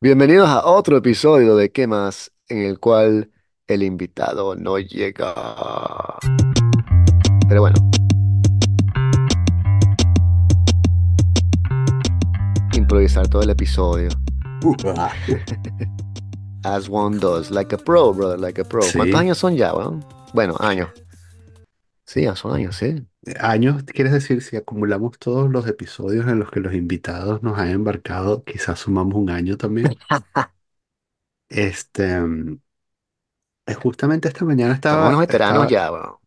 Bienvenidos a otro episodio de ¿Qué más? en el cual el invitado no llega. Pero bueno, improvisar todo el episodio. As one does, like a pro, brother, like a pro. ¿Cuántos años son ya, weón? Bueno, años. Sí, ya son años, sí. Años, quieres decir, si acumulamos todos los episodios en los que los invitados nos han embarcado, quizás sumamos un año también. Este, mm, eh, justamente esta mañana Somos unos estaba, veteranos estaba ya, weón.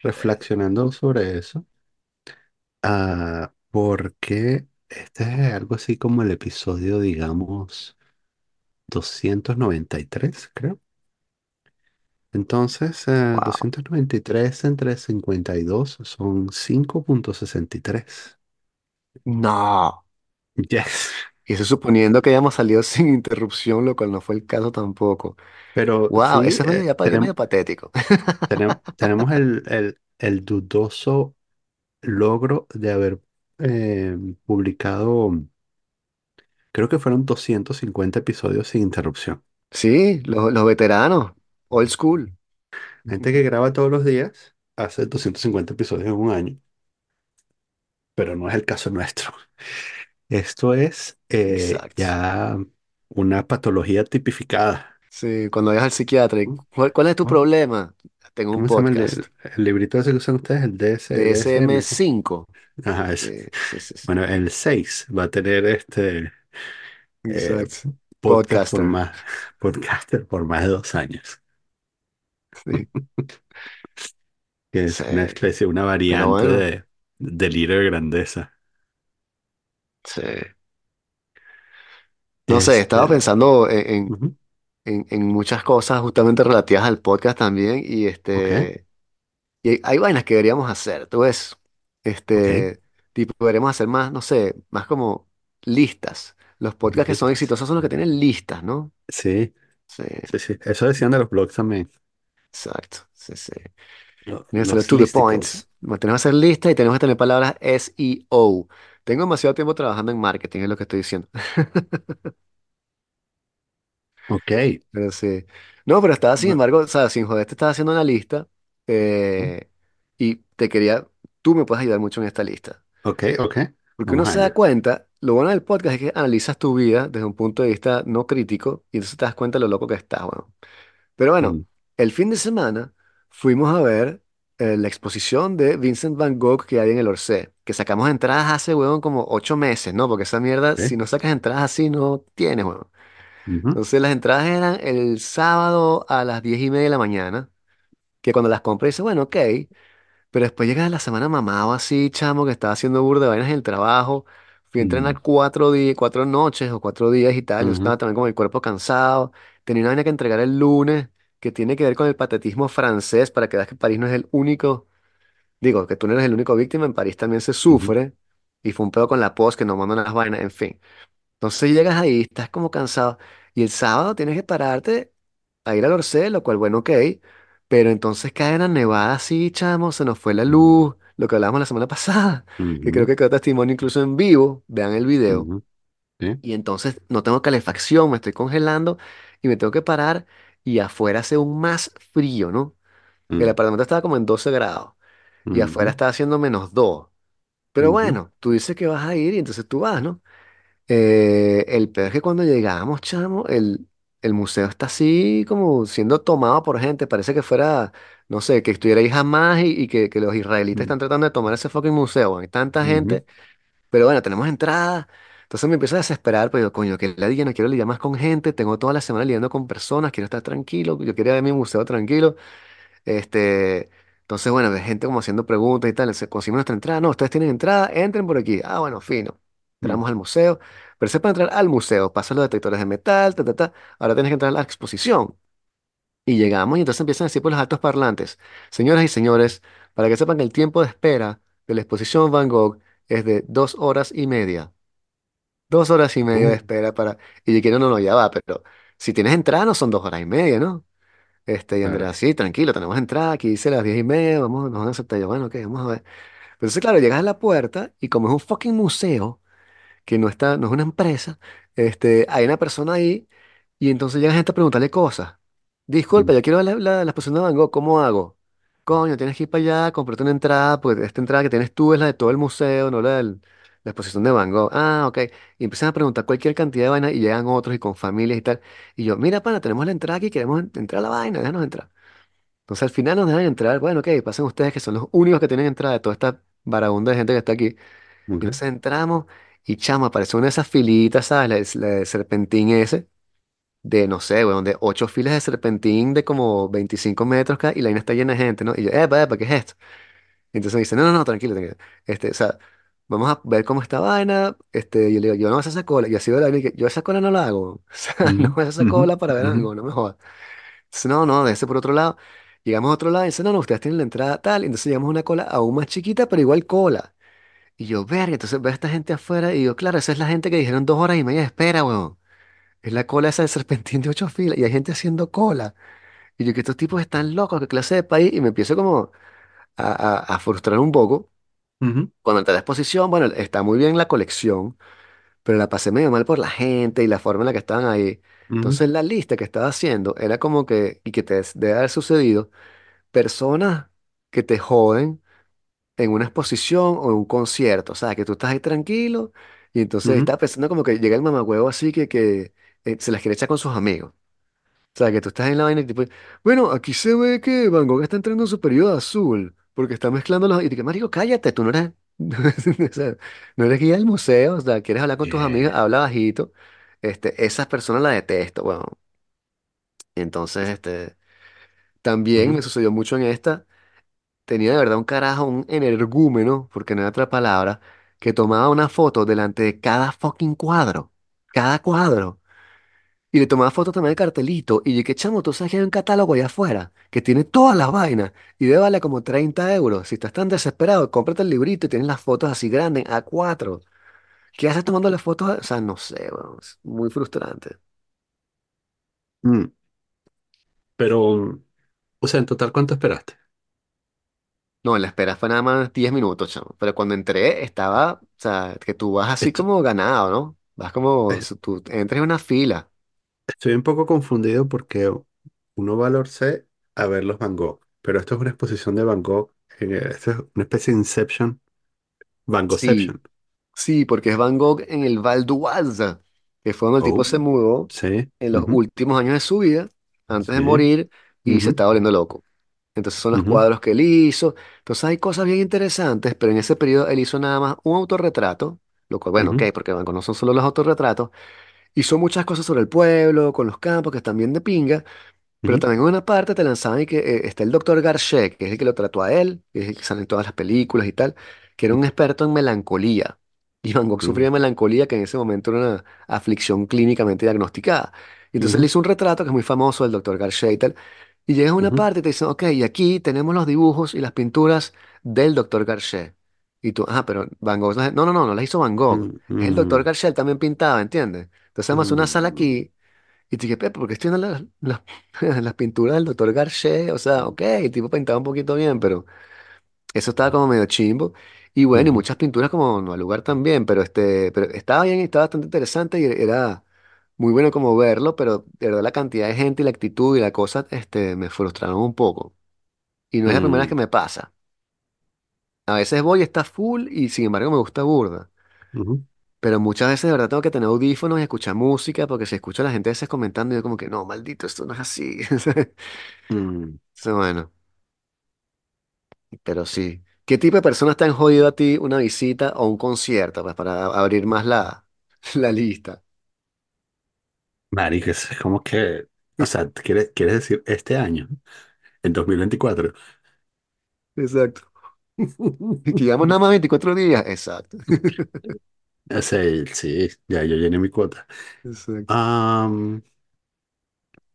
reflexionando sobre eso, ah, porque este es algo así como el episodio, digamos, 293, creo. Entonces, eh, Wow. 293 entre 52 son cinco punto sesenta y tres. No. Yes. Y eso suponiendo que hayamos salido sin interrupción, lo cual no fue el caso tampoco. Pero Wow, sí, eso es medio, eh, ya pa- ya tenemos, medio patético. tenemos, tenemos el, el, el dudoso logro de haber eh, publicado, creo que fueron 250 episodios sin interrupción. Sí, los, los veteranos, old school. Gente que graba todos los días hace 250 episodios en un año, pero no es el caso nuestro. Esto es eh, Exacto. ya una patología tipificada. Sí, cuando vayas al psiquiatra. ¿cuál, cuál es tu ¿Cómo, problema? Tengo un cómo se llama el, podcast. el- el librito ese que usan ustedes? El DS, dsm DSM. ¿qué? cinco. Ajá, ese. Sí, sí, sí, sí. Bueno, el 6 va a tener este eh, Exacto. podcast por Podcaster. más, podcaster por más de dos años, Sí, que sí. es una especie, una Pero variante bueno, de delirio de grandeza. sí. No sé, estaba Este, pensando en, en, ujú, en- en muchas cosas justamente relativas al podcast también y ok, este, y hay, hay vainas que deberíamos hacer, tú ves, ok, este, tipo, deberíamos hacer más, no sé, más como listas. Los podcasts que son listas. exitosos son los que tienen listas, ¿no? Sí, Sí, sí, sí. Eso decían de los blogs también. Exacto. Sí, sí. lo- que hacerlo los to the point. lísticos. Tenemos que hacer lista y tenemos que tener palabras SEO. Tengo demasiado tiempo trabajando en marketing, es lo que estoy diciendo. Ok. Pero sí. No, pero estaba sin embargo, o sea, sin joder, te estaba haciendo una lista ujú, eh, y te quería, tú me puedes ayudar mucho en esta lista. Ok, ok. Porque uno Vamos se da ello. cuenta, lo bueno del podcast es que analizas tu vida desde un punto de vista no crítico y entonces te das cuenta de lo loco que estás, bueno. Pero bueno, Mm, el fin de semana fuimos a ver eh, la exposición de Vincent Van Gogh que hay en el Orsay, que sacamos entradas hace, weón, como ocho meses, ¿no? Porque esa mierda, si no sacas entradas así, no tienes, weón. ujú, Entonces las entradas eran el sábado a las diez y media de la mañana, que cuando las compré dice, bueno, ok, pero después llega la semana mamado así, chamo, que estaba haciendo burda de vainas en el trabajo. Fui a entrenar cuatro días, cuatro noches o cuatro días y tal. Yo ujú, estaba también con el cuerpo cansado. Tenía una vaina que entregar el lunes que tiene que ver con el patetismo francés para que veas que París no es el único, digo, que tú no eres el único víctima, en París también se ujú, sufre. Y fue un pedo con la post que nos mandan las vainas, en fin. Entonces llegas ahí, estás como cansado. Y el sábado tienes que pararte a ir al Orcel, lo cual, bueno, ok. Pero entonces cae una nevada así, chamo, se nos fue la luz, lo que hablábamos la semana pasada, que creo ujú, que quedó testimonio incluso en vivo, vean el video. ujú, sí, Y entonces no tengo calefacción, me estoy congelando y me tengo que parar y afuera hace un más frío, ¿no? El mm, apartamento estaba como en 12 grados y afuera estaba haciendo menos 2. Pero ujú, bueno, tú dices que vas a ir y entonces tú vas, ¿no? Eh, el peor es que cuando llegamos, chamo, el, el museo está así como siendo tomado por gente. Parece que fuera, no sé, que estuviera ahí jamás y, y que, que los israelitas mm, están tratando de tomar ese fucking museo. Hay tanta ujú, gente, pero bueno, tenemos entrada. Entonces me empiezo a desesperar, pero digo, coño, que la día no quiero lidiar más con gente. Tengo toda la semana lidiando con personas, quiero estar tranquilo. Yo quería ver mi museo tranquilo. Este, entonces, bueno, de gente como haciendo preguntas y tal. Se conseguimos nuestra entrada. No, ustedes tienen entrada, entren por aquí. Ah, bueno, fino. mm, Entramos al museo. Pero se puede entrar al museo, pasan los detectores de metal, ta, ta, ta. Ahora tienes que entrar a la exposición. Y llegamos y entonces empiezan a decir por los altos parlantes. Señoras y señores, para que sepan que el tiempo de espera de la exposición Van Gogh es de dos horas y media. Dos horas y media de uh, espera para... Y yo quiero, no, no, ya va, pero si tienes entrada no son dos horas y media, ¿no? Este, y claro, Andrea, sí, tranquilo, tenemos entrada, aquí dice las diez y media, vamos, nos van a aceptar. Yo, bueno, ok, vamos a ver. Pero entonces, claro, llegas a la puerta y como es un fucking museo, que no está, no es una empresa, este, hay una persona ahí y entonces llega gente a preguntarle cosas. Disculpa, yo quiero ver la, la, la exposición de Van Gogh, ¿cómo hago? Coño, tienes que ir para allá, comprarte una entrada, pues esta entrada que tienes tú es la de todo el museo, no la de la exposición de Van Gogh. Ah, ok. Y empiezan a preguntar cualquier cantidad de vainas y llegan otros y con familias y tal. Y yo, mira, pana, tenemos la entrada aquí, queremos en- entrar a la vaina, déjanos entrar. Entonces al final nos dejan entrar, bueno, ok, pasen ustedes que son los únicos que tienen entrada de toda esta barabunda de gente que está aquí. Y ok, entonces entramos y chamo, apareció una de esas filitas, ¿sabes? La, de la de serpentín ese, de no sé, weón, de ocho filas de serpentín de como 25 metros cada, y la vaina está llena de gente, ¿no? Y yo, epa, epa, ¿qué es esto? Y entonces me dice, no, no, no, tranquilo, tranquilo. Este, o sea, vamos a ver cómo está vaina. Este, y yo le digo, yo no voy a hacer esa cola. Y así de la vaina, y que yo esa cola no la hago. O sea, no voy a hacer esa cola para ver algo, no me jodas. Entonces, no, no, de ese por otro lado. Llegamos a otro lado y dice, no, no, ustedes tienen la entrada tal. Entonces llegamos a una cola aún más chiquita, pero igual cola. Y yo, verga, entonces veo a esta gente afuera y digo, claro, esa es la gente que dijeron dos horas y media de espera, weón. Es la cola esa de serpentín de ocho filas y hay gente haciendo cola. Y yo, que estos tipos están locos, qué clase de país. Y me empiezo como a, a, a frustrar un poco. Ujú, Cuando entré a la exposición, bueno, está muy bien la colección, pero la pasé medio mal por la gente y la forma en la que estaban ahí. ujú, Entonces la lista que estaba haciendo era como que, y que te des- debe haber sucedido, personas que te joden en una exposición o en un concierto, o sea, que tú estás ahí tranquilo y entonces ujú. estaba pensando como que llega el mamagüevo así que, que eh, se las quiere echar con sus amigos. O sea, que tú estás en la vaina y tipo, bueno, aquí se ve que Van Gogh está entrando en su periodo azul, porque está mezclando los... Y te que, marico, cállate, tú no eres... o sea, no eres guía del museo, o sea, quieres hablar con tus amigas, habla bajito. Este, esas personas las detesto, bueno. Entonces, este, también me sucedió mucho en esta. Tenía de verdad un carajo, un energúmeno, porque no hay otra palabra, que tomaba una foto delante de cada fucking cuadro. Cada cuadro. Y le tomaba fotos también al cartelito. Y dije, chamo, tú sabes que hay un catálogo allá afuera que tiene todas las vainas y debe valer como 30 euros. Si estás tan desesperado, cómprate el librito y tienes las fotos así grandes, a cuatro. ¿Qué haces tomándole fotos? a- O sea, no sé, weón, es muy frustrante. mm. Pero, o sea, en total, ¿cuánto esperaste? No, la espera fue nada más 10 minutos, chamo. Pero cuando entré, estaba, o sea, que tú vas así Esto- como ganado, ¿no? Vas como, es- si tú entras en una fila. Estoy un poco confundido porque uno va al Orsay a ver los Van Gogh, pero esto es una exposición de Van Gogh, eh, esto es una especie de Inception, Van Sí, Goghception. Sí, porque es Van Gogh en el Val d'Oise, que fue donde el tipo Oh, se mudó sí, en los ujú, últimos años de su vida, antes de sí, morir, y se estaba volviendo loco. Entonces son los ujú, cuadros que él hizo. Entonces hay cosas bien interesantes, pero en ese periodo él hizo nada más un autorretrato, lo cual, bueno, ok, ujú, porque Van Gogh no son solo los autorretratos, hizo muchas cosas sobre el pueblo, con los campos, que están bien de pinga, pero ujú, también en una parte te lanzaban y que eh, está el doctor Garchet, que es el que lo trató a él, que es el que sale en todas las películas y tal, que era un experto en melancolía. Y Van Gogh sufría de melancolía, que en ese momento era una aflicción clínicamente diagnosticada. Y entonces le ujú, hizo un retrato que es muy famoso del doctor Garchet y tal. Y llegas a una ujú, parte y te dicen, ok, y aquí tenemos los dibujos y las pinturas del doctor Garchet. Y tú, ah, pero Van Gogh, no, no, no, no las hizo Van Gogh. ujú, Es el doctor ujú, Garchet, también pintaba, ¿entiendes? Entonces además una sala aquí y te dije, Pepe, ¿por qué estoy viendo las, pinturas del doctor Garché? O sea, ok, el tipo pintaba un poquito bien, pero eso estaba como medio chimbo. Y bueno, y muchas pinturas como no al lugar también, pero este, pero estaba bien y estaba bastante interesante y era muy bueno como verlo, pero de verdad la cantidad de gente y la actitud y la cosa, este, me frustraron un poco. Y no es la primera vez que ujú, me pasa. A veces voy, está full y sin embargo me gusta burda. Pero muchas veces de verdad tengo que tener audífonos y escuchar música porque si escucho a la gente a veces comentando y yo como que no, maldito, esto no es así. Entonces, bueno, pero sí. ¿Qué tipo de personas te han jodido a ti una visita o un concierto? Pues para abrir más la, la lista. Marica, es como que, o sea, ¿quieres, quieres decir este año, en 2024? Exacto. Que llevamos nada más 24 días. Exacto. Ese, sí, ya yo llené mi cuota. Exacto. Am,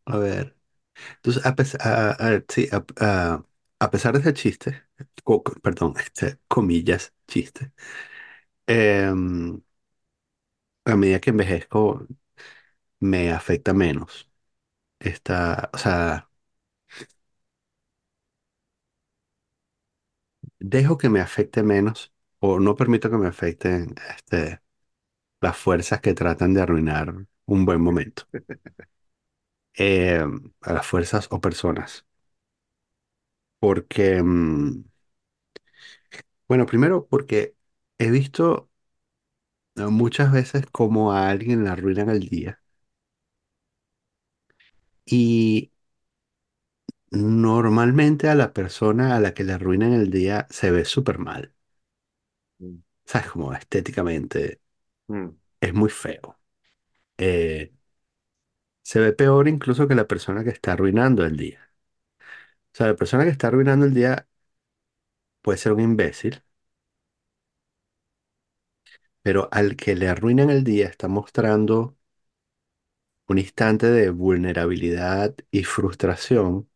a ver, entonces, a, pes- a- a- sí, a, a- a pesar de ese chiste, co- co- perdón, este, comillas, chiste, em, a medida que envejezco me afecta menos. Esta, o sea, dejo que me afecte menos o no permito que me afecten, este. las fuerzas que tratan de arruinar un buen momento. Eh, a las fuerzas o personas. Porque, mm, bueno, primero porque he visto eh, muchas veces como a alguien le arruinan el día. Y normalmente a la persona a la que le arruinan el día se ve súper mal. ¿Sabes? Como estéticamente mm. es muy feo. Eh, se ve peor incluso que la persona que está arruinando el día. O sea, la persona que está arruinando el día puede ser un imbécil, pero al que le arruinan el día está mostrando un instante de vulnerabilidad y frustración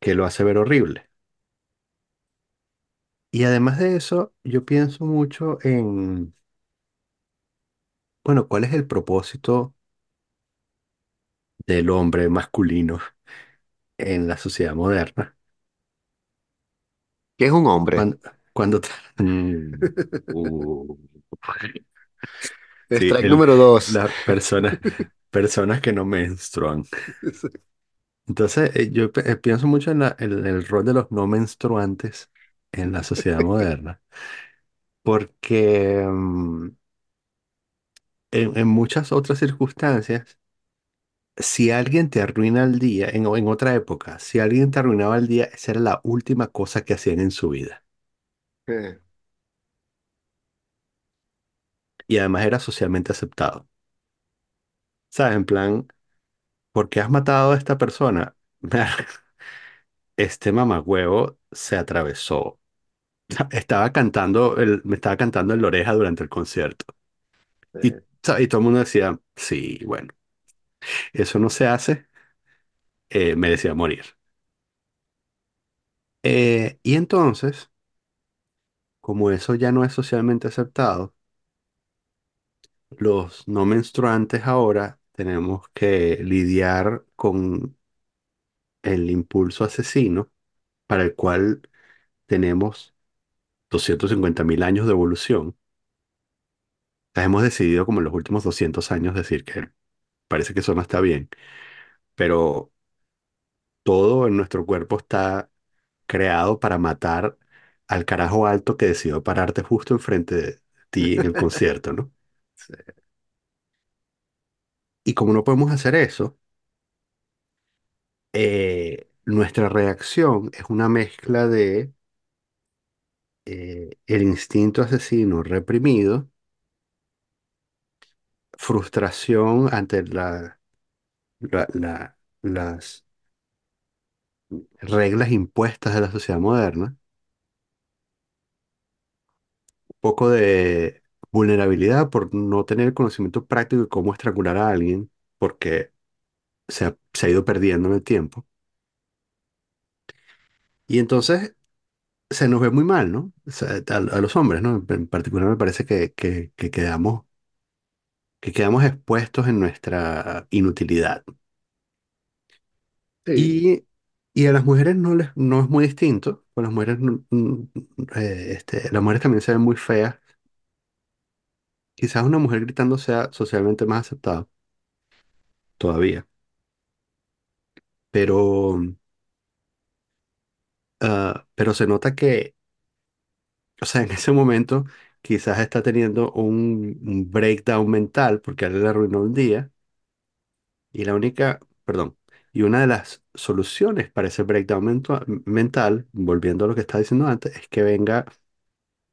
que lo hace ver horrible. Y además de eso, yo pienso mucho en, bueno, ¿cuál es el propósito del hombre masculino en la sociedad moderna? ¿Qué es un hombre? Cuando, cuando Mm, uh, sí, Strike el, número dos. las personas, personas que no menstruan. Entonces, eh, yo pe- eh, pienso mucho en la- el, el rol de los no menstruantes en la sociedad moderna, porque mm, en, en muchas otras circunstancias, si alguien te arruina el día, en, en otra época, si alguien te arruinaba el día, esa era la última cosa que hacían en su vida. Eh, Y además era socialmente aceptado. ¿Sabes? En plan, ¿por qué has matado a esta persona? Este mamagüevo se atravesó. Estaba cantando, el, me estaba cantando en la oreja durante el concierto. Y, eh, todo el mundo decía, sí, bueno, eso no se hace, eh, merecía morir. Eh, y entonces, como eso ya no es socialmente aceptado, los no menstruantes ahora tenemos que lidiar con el impulso asesino para el cual tenemos doscientos cincuenta mil años de evolución. Hemos decidido como en los últimos 200 años decir que parece que eso no está bien, pero todo en nuestro cuerpo está creado para matar al carajo alto que decidió pararte justo enfrente de ti en el concierto, ¿no? sí. Y como no podemos hacer eso, eh, nuestra reacción es una mezcla de eh, el instinto asesino reprimido, frustración ante la, la- la- las reglas impuestas de la sociedad moderna, un poco de vulnerabilidad por no tener conocimiento práctico de cómo estrangular a alguien, porque se ha, se ha ido perdiendo en el tiempo. Y entonces se nos ve muy mal, ¿no? O sea, a, a los hombres, ¿no? En particular me parece que, que, que quedamos, que quedamos expuestos en nuestra inutilidad. Sí, Y, y a las mujeres no les, no es muy distinto. Con las mujeres, no- mm, eh, este, las mujeres también se ven muy feas. Quizás una mujer gritando sea socialmente más aceptado todavía. Pero, ah, pero se nota que, o sea, en ese momento quizás está teniendo un, un breakdown mental porque a él le arruinó el día. Y la única, perdón, y una de las soluciones para ese breakdown mental, volviendo a lo que estaba diciendo antes, es que venga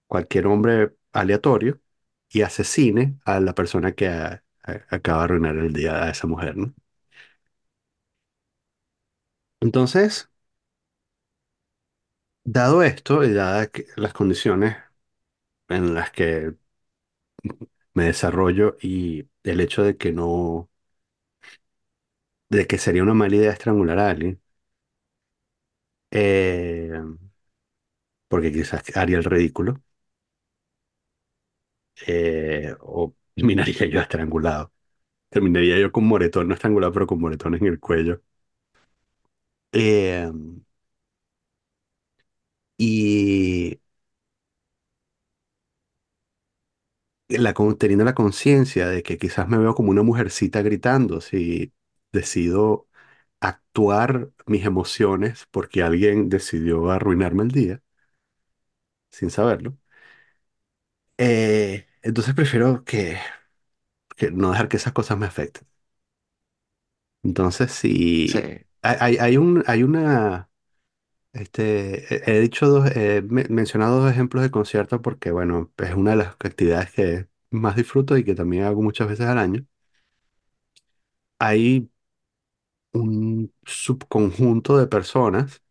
cualquier hombre aleatorio y asesine a la persona que a- a- acaba de arruinar el día a esa mujer, ¿no? Entonces, dado esto y dadas las condiciones en las que me desarrollo y el hecho de que no, de que sería una mala idea estrangular a alguien, eh, porque quizás haría el ridículo, eh, o terminaría yo estrangulado. Terminaría yo con moretón, no estrangulado, pero con moretón en el cuello. Eh, y la, con- teniendo la conciencia de que quizás me veo como una mujercita gritando si decido actuar mis emociones porque alguien decidió arruinarme el día sin saberlo. Eh, entonces prefiero que, que no dejar que esas cosas me afecten. Entonces, Sí, si hay, hay, hay un, hay una, este, he dicho dos, he me- mencionado dos ejemplos de conciertos porque, bueno, es una de las actividades que más disfruto y que también hago muchas veces al año. Hay un subconjunto de personas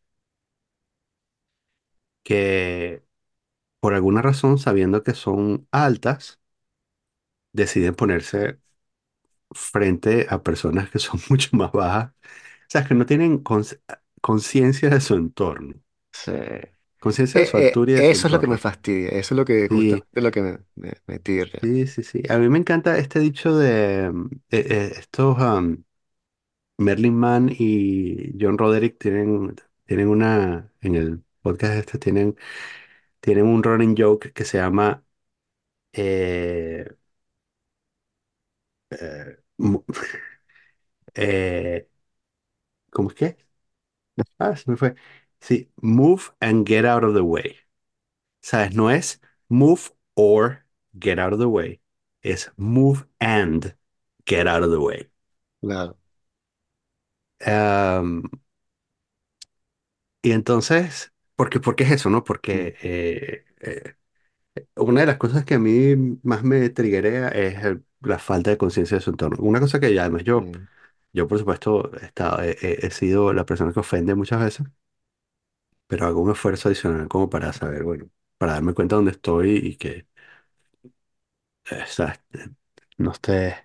que, por alguna razón, sabiendo que son altas, deciden ponerse frente a personas que son mucho más bajas. O sea, que no tienen conciencia de su entorno, sí. conciencia de Eh, su eh, altura y de su eso es lo que me entorno. fastidia, eso es lo que Sí, justamente lo que me, me, me tirria. sí, sí, sí. A mí me encanta este dicho de mm, eh, eh, estos Merlin Mann y John Roderick tienen, tienen una, en el podcast este, tienen, tienen un running joke que se llama eh, eh, mu- eh, ¿cómo es que? Ah, se me fue. Sí, move and get out of the way. ¿Sabes? No es move or get out of the way. Es move and get out of the way. Claro. Y entonces, ¿por qué, por qué es eso, no? Mm, Porque eh, eh, una de las cosas que a mí más me triguea es el- la falta de conciencia de su entorno. Una cosa que ya además yo, mm. Yo por supuesto, he, estado- he sido la persona que ofende muchas veces. pero hago un esfuerzo adicional como para saber, bueno, para darme cuenta dónde estoy y que eh, eh, no esté,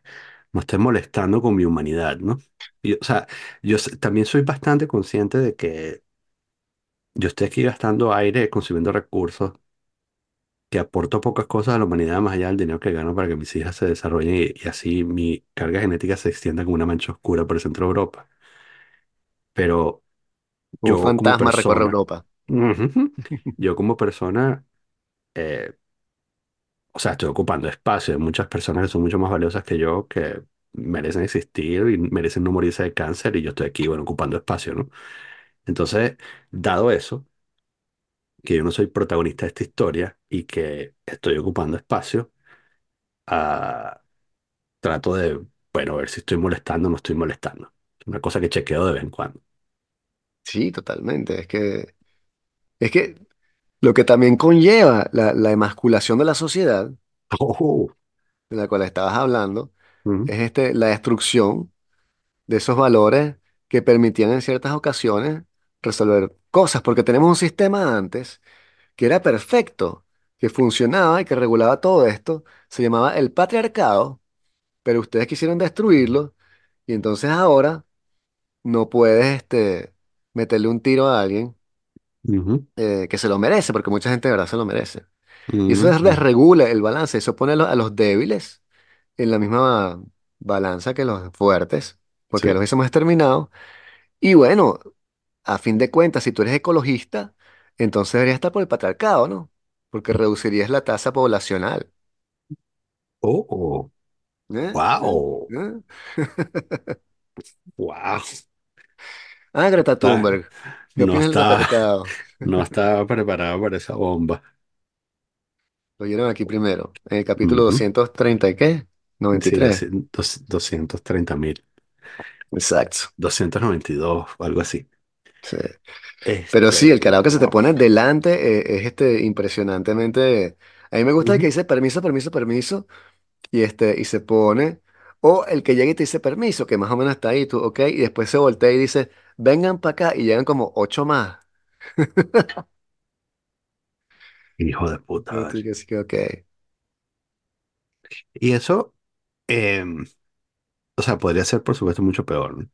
no esté molestando con mi humanidad, ¿no? Y, o sea, yo también soy bastante consciente de que yo estoy aquí gastando aire, consumiendo recursos, que aporto pocas cosas a la humanidad más allá del dinero que gano para que mis hijas se desarrollen y, y así mi carga genética se extienda como una mancha oscura por el centro de Europa. Pero Un yo como fantasma recorre persona, Europa. Ujú. yo como persona, eh, O sea, estoy ocupando espacio. Hay muchas personas que son mucho más valiosas que yo que merecen existir y merecen no morirse de cáncer y yo estoy aquí, bueno, ocupando espacio, ¿no? Entonces, dado eso, que yo no soy protagonista de esta historia y que estoy ocupando espacio, ah, trato de, bueno, ver si estoy molestando o no estoy molestando. Es una cosa que chequeo de vez en cuando. Sí, totalmente. Es que, es que lo que también conlleva la, la emasculación de la sociedad, Oh, de la cual estabas hablando, ujú, es este, la destrucción de esos valores que permitían en ciertas ocasiones resolver cosas, porque tenemos un sistema antes que era perfecto, que funcionaba y que regulaba todo esto, se llamaba el patriarcado, pero ustedes quisieron destruirlo y entonces ahora no puedes este, meterle un tiro a alguien ujú, eh, que se lo merece, porque mucha gente de verdad se lo merece. Y eso ujú, desregula el balance, eso pone a los, a los débiles en la misma balanza que los fuertes, porque ya Sí. los hubiésemos exterminado. Y bueno, a fin de cuentas, si tú eres ecologista, entonces deberías estar por el patriarcado, ¿no? Porque reducirías la tasa poblacional. Oh, oh, ¿Eh? ¿Eh? wow, ¿Eh? wow. Ah, Greta Está- Thunberg, ¿qué no opinas del está, patriarcado? no estaba preparado para esa bomba. Lo oyeron aquí primero, en el capítulo Ujú. 230 y qué? Sí, 93. 200 230 mil, Exacto. 292 o algo así. Sí. Pero sí, Este, el carajo que se te pone delante eh, es este impresionantemente. A mí me gusta el que dice permiso, permiso, permiso, y este, y se pone. O el que llega y te dice permiso, que más o menos está ahí, tú, ok, y después se voltea y dice, vengan para acá, y llegan como ocho más. Hijo de puta, Y tú que, ok. Y eso, em, o sea, podría ser por supuesto mucho peor, ¿no?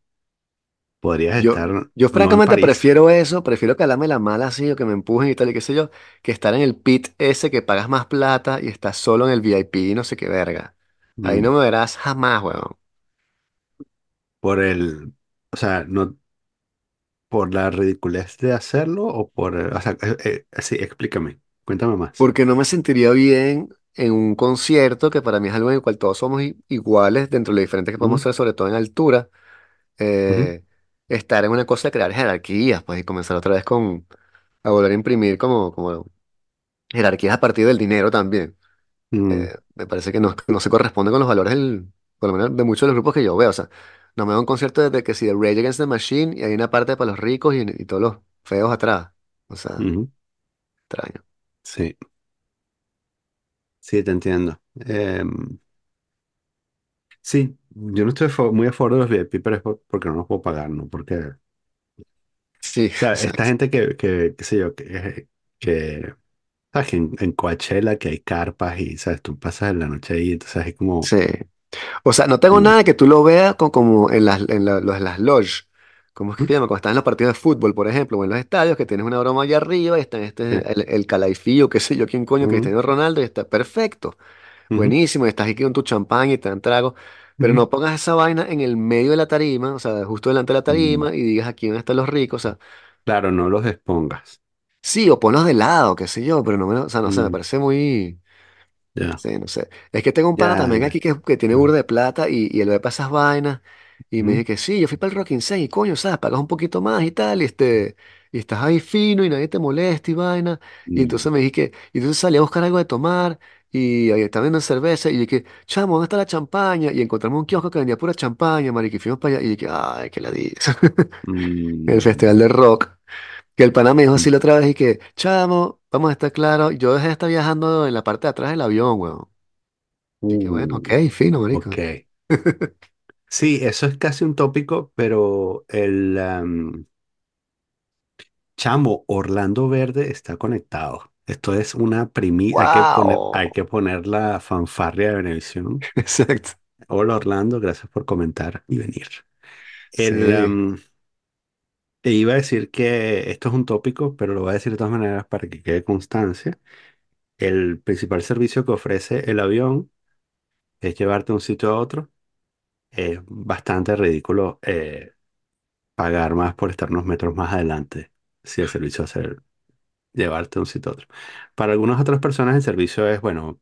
Podrías Yo, estar yo no en francamente París. prefiero eso, prefiero calarme la mala así, o que me empujen y tal, y qué sé yo, que estar en el pit ese que pagas más plata y estás solo en el VIP y no sé qué verga. Ahí mm, no me verás jamás, weón. por el, o sea, no por la ridiculez de hacerlo o por, o sea, eh, eh, sí, explícame, cuéntame más. Porque no me sentiría bien. en un concierto, que para mí es algo en el cual todos somos i- iguales dentro de lo diferente que podemos ujú, ser, sobre todo en altura, ujú, eh, estar en una cosa de crear jerarquías, pues, y comenzar otra vez con, a volver a imprimir como, como jerarquías a partir del dinero también. mm, Eh, me parece que no, no se corresponde con los valores del, por lo menos de muchos de los grupos que yo veo. O sea, no me veo un concierto de que si de Rage Against the Machine y hay una parte para los ricos y, y todos los feos atrás. O sea, ujú. extraño. Sí, sí, te entiendo. Em, sí, yo no estoy a muy a favor de los VIP, pero es por- porque no los puedo pagar, ¿no? Porque, o Sí, sea, esta exacto. gente que, que qué sé yo, que, que, sabes que en, en Coachella que hay carpas y, ¿sabes? Tú pasas la noche ahí, entonces es como... Sí. O sea, no tengo mm, nada que tú lo veas co- como en las, en la- los- las lodge. ¿Cómo es que mm, se llama? Cuando estás en los partidos de fútbol, por ejemplo, o en los estadios, que tienes una broma allá arriba y está este, el, el Calaifío, qué sé yo, quién coño, ujú, Cristiano Ronaldo, y está perfecto. ujú, Buenísimo, y estás aquí con tu champán y te dan trago, pero no pongas esa vaina en el medio de la tarima, o sea, justo delante de la mm. tarima, y digas aquí van a estar los ricos, o sea, Claro, no los expongas. sí, o ponlos de lado, qué sé yo, pero no me, o sea, no sé, me Mm, parece muy, ya, sí, no sé. Es que tengo un pana también ya. aquí que, que tiene Mm, burda de plata y, y él ve para esas vainas, y me ujú, dice que sí, yo fui para el Rock in y coño, ¿sabes? Pagas un poquito más y tal, y este, y estás ahí fino y nadie te molesta y vaina, y mm, entonces me dije que, y entonces salí a buscar algo de tomar, y ahí estaba viendo cerveza, y dije, chamo, ¿dónde está la champaña? Y encontramos un kiosco que vendía pura champaña, marica, y fuimos para allá, y dije, ay, qué ladilla. El mm, festival de rock, que el pana me dijo mm. así la otra vez, y que, chamo, vamos a estar claros, yo dejé de estar viajando en la parte de atrás del avión, weón. Y que bueno, ok, Uh, fino, marica. ok. Sí, eso es casi un tópico, pero el am, chamo Orlando Verde está conectado. Esto es una primicia. Hay que poner, hay que poner la fanfarria de Venevisión. Exacto. Hola Orlando, gracias por comentar y venir. El, Sí. te iba a decir que esto es un tópico, pero lo voy a decir de todas maneras para que quede constancia. El principal servicio que ofrece el avión es llevarte de un sitio a otro. Es bastante ridículo eh, pagar más por estar unos metros más adelante si el servicio es el llevarte de un sitio a otro. Para algunas otras personas el servicio es, bueno,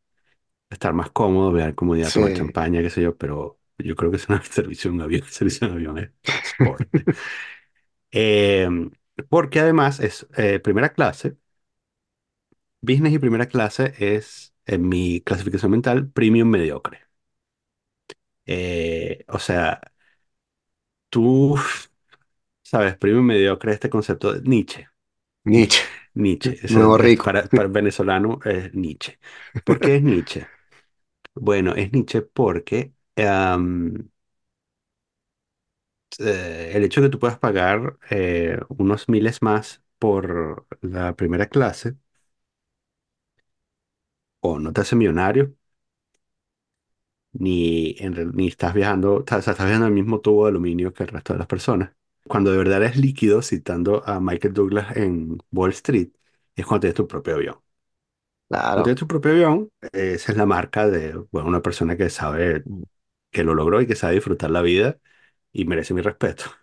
estar más cómodo, ver comodidad, tomar Sí. champaña, qué sé yo, pero yo creo que es una servicio en avión. El servicio en avión es transporte. Eh, porque además es eh, primera clase. Business y primera clase es, en mi clasificación mental, premium mediocre. Eh, o sea, tú sabes, premium mediocre, este concepto de Nietzsche. Nietzsche. Nietzsche, es, Nuevo rico. para, para el venezolano es Nietzsche. ¿Por qué es Nietzsche? Bueno, es Nietzsche porque eh, el hecho de que tú puedas pagar eh, unos miles más por la primera clase o no te hace millonario, ni, en ni estás viajando, o sea, estás viajando en el mismo tubo de aluminio que el resto de las personas. Cuando de verdad eres líquido, citando a Michael Douglas en Wall Street, es cuando tienes tu propio avión. Cuando Claro. tienes tu propio avión, esa es la marca de bueno, una persona que sabe que lo logró y que sabe disfrutar la vida y merece mi respeto.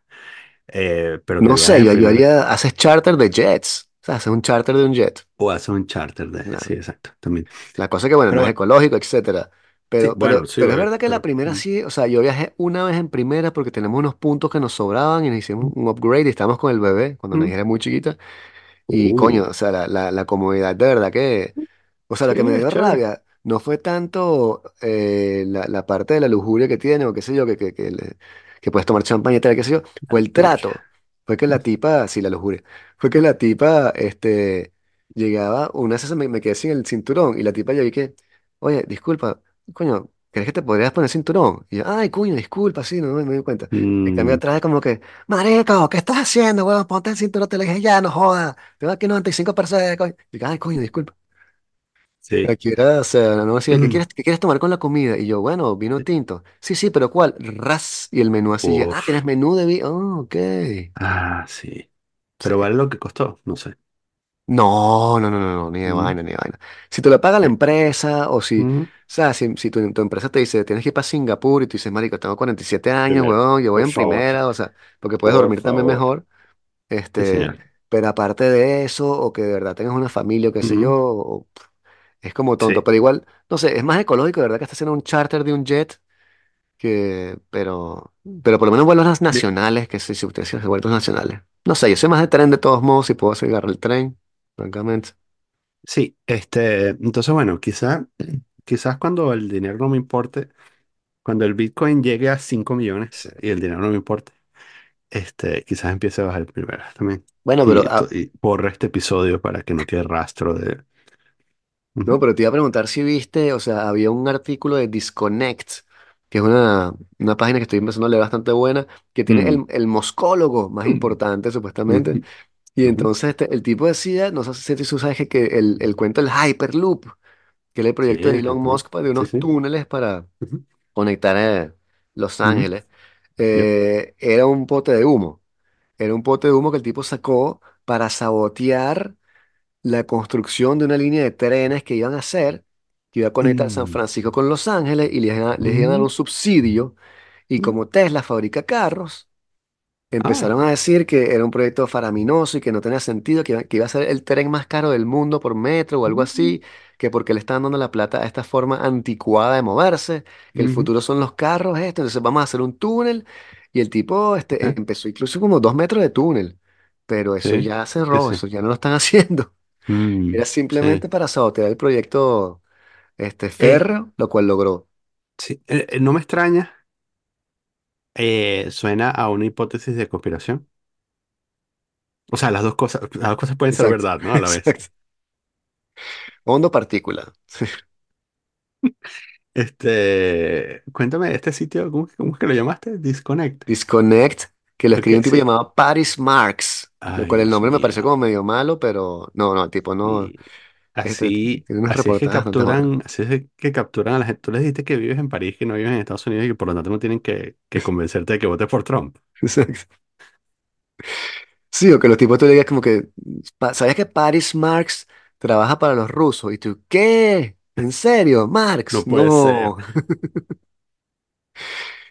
Eh, pero que No sé, en yo, yo primera haría, haces charter de jets. O sea, haces un charter de un jet. o haces un charter de... Sí, Claro. exacto, también. La cosa es que, bueno, Pero no es bueno, ecológico, etcétera. Sí, Pero, bueno, pero, sí, pero es verdad que la pero... primera mm, sí, o sea, yo viajé una vez en primera porque tenemos unos puntos que nos sobraban y nos hicimos un upgrade y estábamos con el bebé cuando la hija era muy chiquita. Y uh, coño, o sea, la, la, la comodidad de verdad que, o sea, sí, lo que me dio chévere. rabia no fue tanto eh, la, la parte de la lujuria que tiene o qué sé yo, que, que, que, le- que puedes tomar champaña y tal, qué sé yo, fue el trato. Fue que la tipa, sí, la lujuria, fue que la tipa, este, llegaba, una vez me, me quedé sin el cinturón y la tipa yo vi que, oye, disculpa, coño, ¿crees que te podrías poner cinturón? Y yo, ay, coño, disculpa, sí, no, no me di cuenta. En cambio Mm, atrás es como que, marico, ¿qué estás haciendo, weón? Ponte el cinturón, te le dije, ya, no jodas. Tengo aquí 95 personas, coño. Y yo, ay, coño, disculpa. sí. Aquí era, o sea, no decía, ¿qué quieres, qué quieres tomar con la comida? Y yo, bueno, vino tinto. Sí, sí, pero ¿cuál? Ras. Y el menú así, ah, Uf. tienes menú de vino. Oh, ok. Ah, sí. Sí. Pero vale lo que costó, no sé. No, no, no, no, no, ni de Mm, vaina, ni de vaina. Si te lo paga la empresa o si, Mm, sea, si, si tu, tu empresa te dice, tienes que ir para Singapur y tú dices, marico, tengo 47 años, Primero, weón, yo voy en favor, primera, o sea, porque puedes por dormir también favor. mejor. Sí, Este, señor. pero aparte de eso, o que de verdad tengas una familia o qué sé yo, Ujú, o- Es como tonto, Sí. pero igual, no sé, es más ecológico, de verdad, que está haciendo un charter de un jet que, pero, pero por lo menos vuelos nacionales, que sí, si usted se vuelos nacionales. No sé, yo soy más de tren de todos modos, si puedo agarrar el tren, francamente. Sí, este, entonces bueno, quizá, quizás cuando el dinero no me importe, cuando el Bitcoin llegue a 5 millones y el dinero no me importe, este, quizás empiece a bajar primero también. Bueno, pero, Y, to- ah, y borre este episodio para que no quede rastro de... no, Ujú. pero te iba a preguntar si viste, o sea, había un artículo de Disconnect, que es una, una página que estoy empezando a leer bastante buena, que tiene el, Mm. el moscólogo más importante, supuestamente, Ujú. y Ujú. entonces este, el tipo decía, no sé si tú sabes que, que el, el cuento del Hyperloop, que el proyecto de Elon. Musk pues, de Sí, unos sí. túneles para conectar eh, Los Ujú. Ángeles, Yep. eh, era un pote de humo. Era un pote de humo que el tipo sacó para sabotear la construcción de una línea de trenes que iban a hacer, que iba a conectar San Mm. Francisco con Los Ángeles y les, iban a- les iban a dar Mm. un subsidio. Y Mm. como Tesla fabrica carros, Ah. Empezaron a decir que era un proyecto faraminoso y que no tenía sentido, que iba, que iba a ser el tren más caro del mundo por metro o algo así, que porque le estaban dando la plata a esta forma anticuada de moverse, que el Ujú. futuro son los carros, esto, entonces vamos a hacer un túnel. Y el tipo este, Eh, empezó incluso como dos metros de túnel, pero eso Sí, ya sí, cerró, sí. eso ya no lo están haciendo. Mm. Era Sí. simplemente para sabotear el proyecto este, Eh, férreo, lo cual logró. sí. Eh, eh, no me extraña. Eh, suena a una hipótesis de conspiración. O sea, las dos cosas, las dos cosas pueden ser Exacto, verdad, ¿no? A la vez. exacto. Hondo partícula. Este, cuéntame, este sitio, ¿cómo, cómo es que lo llamaste? Disconnect. Disconnect, que lo escribió un tipo sí. llamado Paris Marx, lo Ay, cual el Dios nombre me pareció mío. como medio malo, pero no, no, el tipo no, así, tiene unos así es que reportajes capturan, así es que capturan a la gente. Tú les dijiste que vives en París, que no vives en Estados Unidos y que por lo tanto no tienen que, que convencerte de que votes por Trump. Exacto. Sí, o que los tipos tú le digas como que, "Pa- ¿sabías que Paris Marx trabaja para los rusos? Y tú, ¿qué? ¿En serio? ¿Marx? No puede ser. No.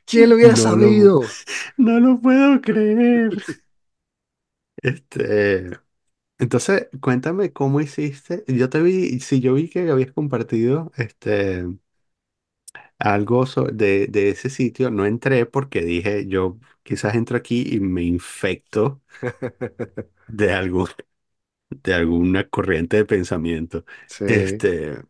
¿Quién lo hubiera No lo, sabido? no lo puedo creer. Este, entonces, cuéntame cómo hiciste. Yo te vi, si yo vi que habías compartido este algo so- de, de ese sitio, no entré porque dije, yo quizás entro aquí y me infecto de algún, de alguna corriente de pensamiento. Sí. Este,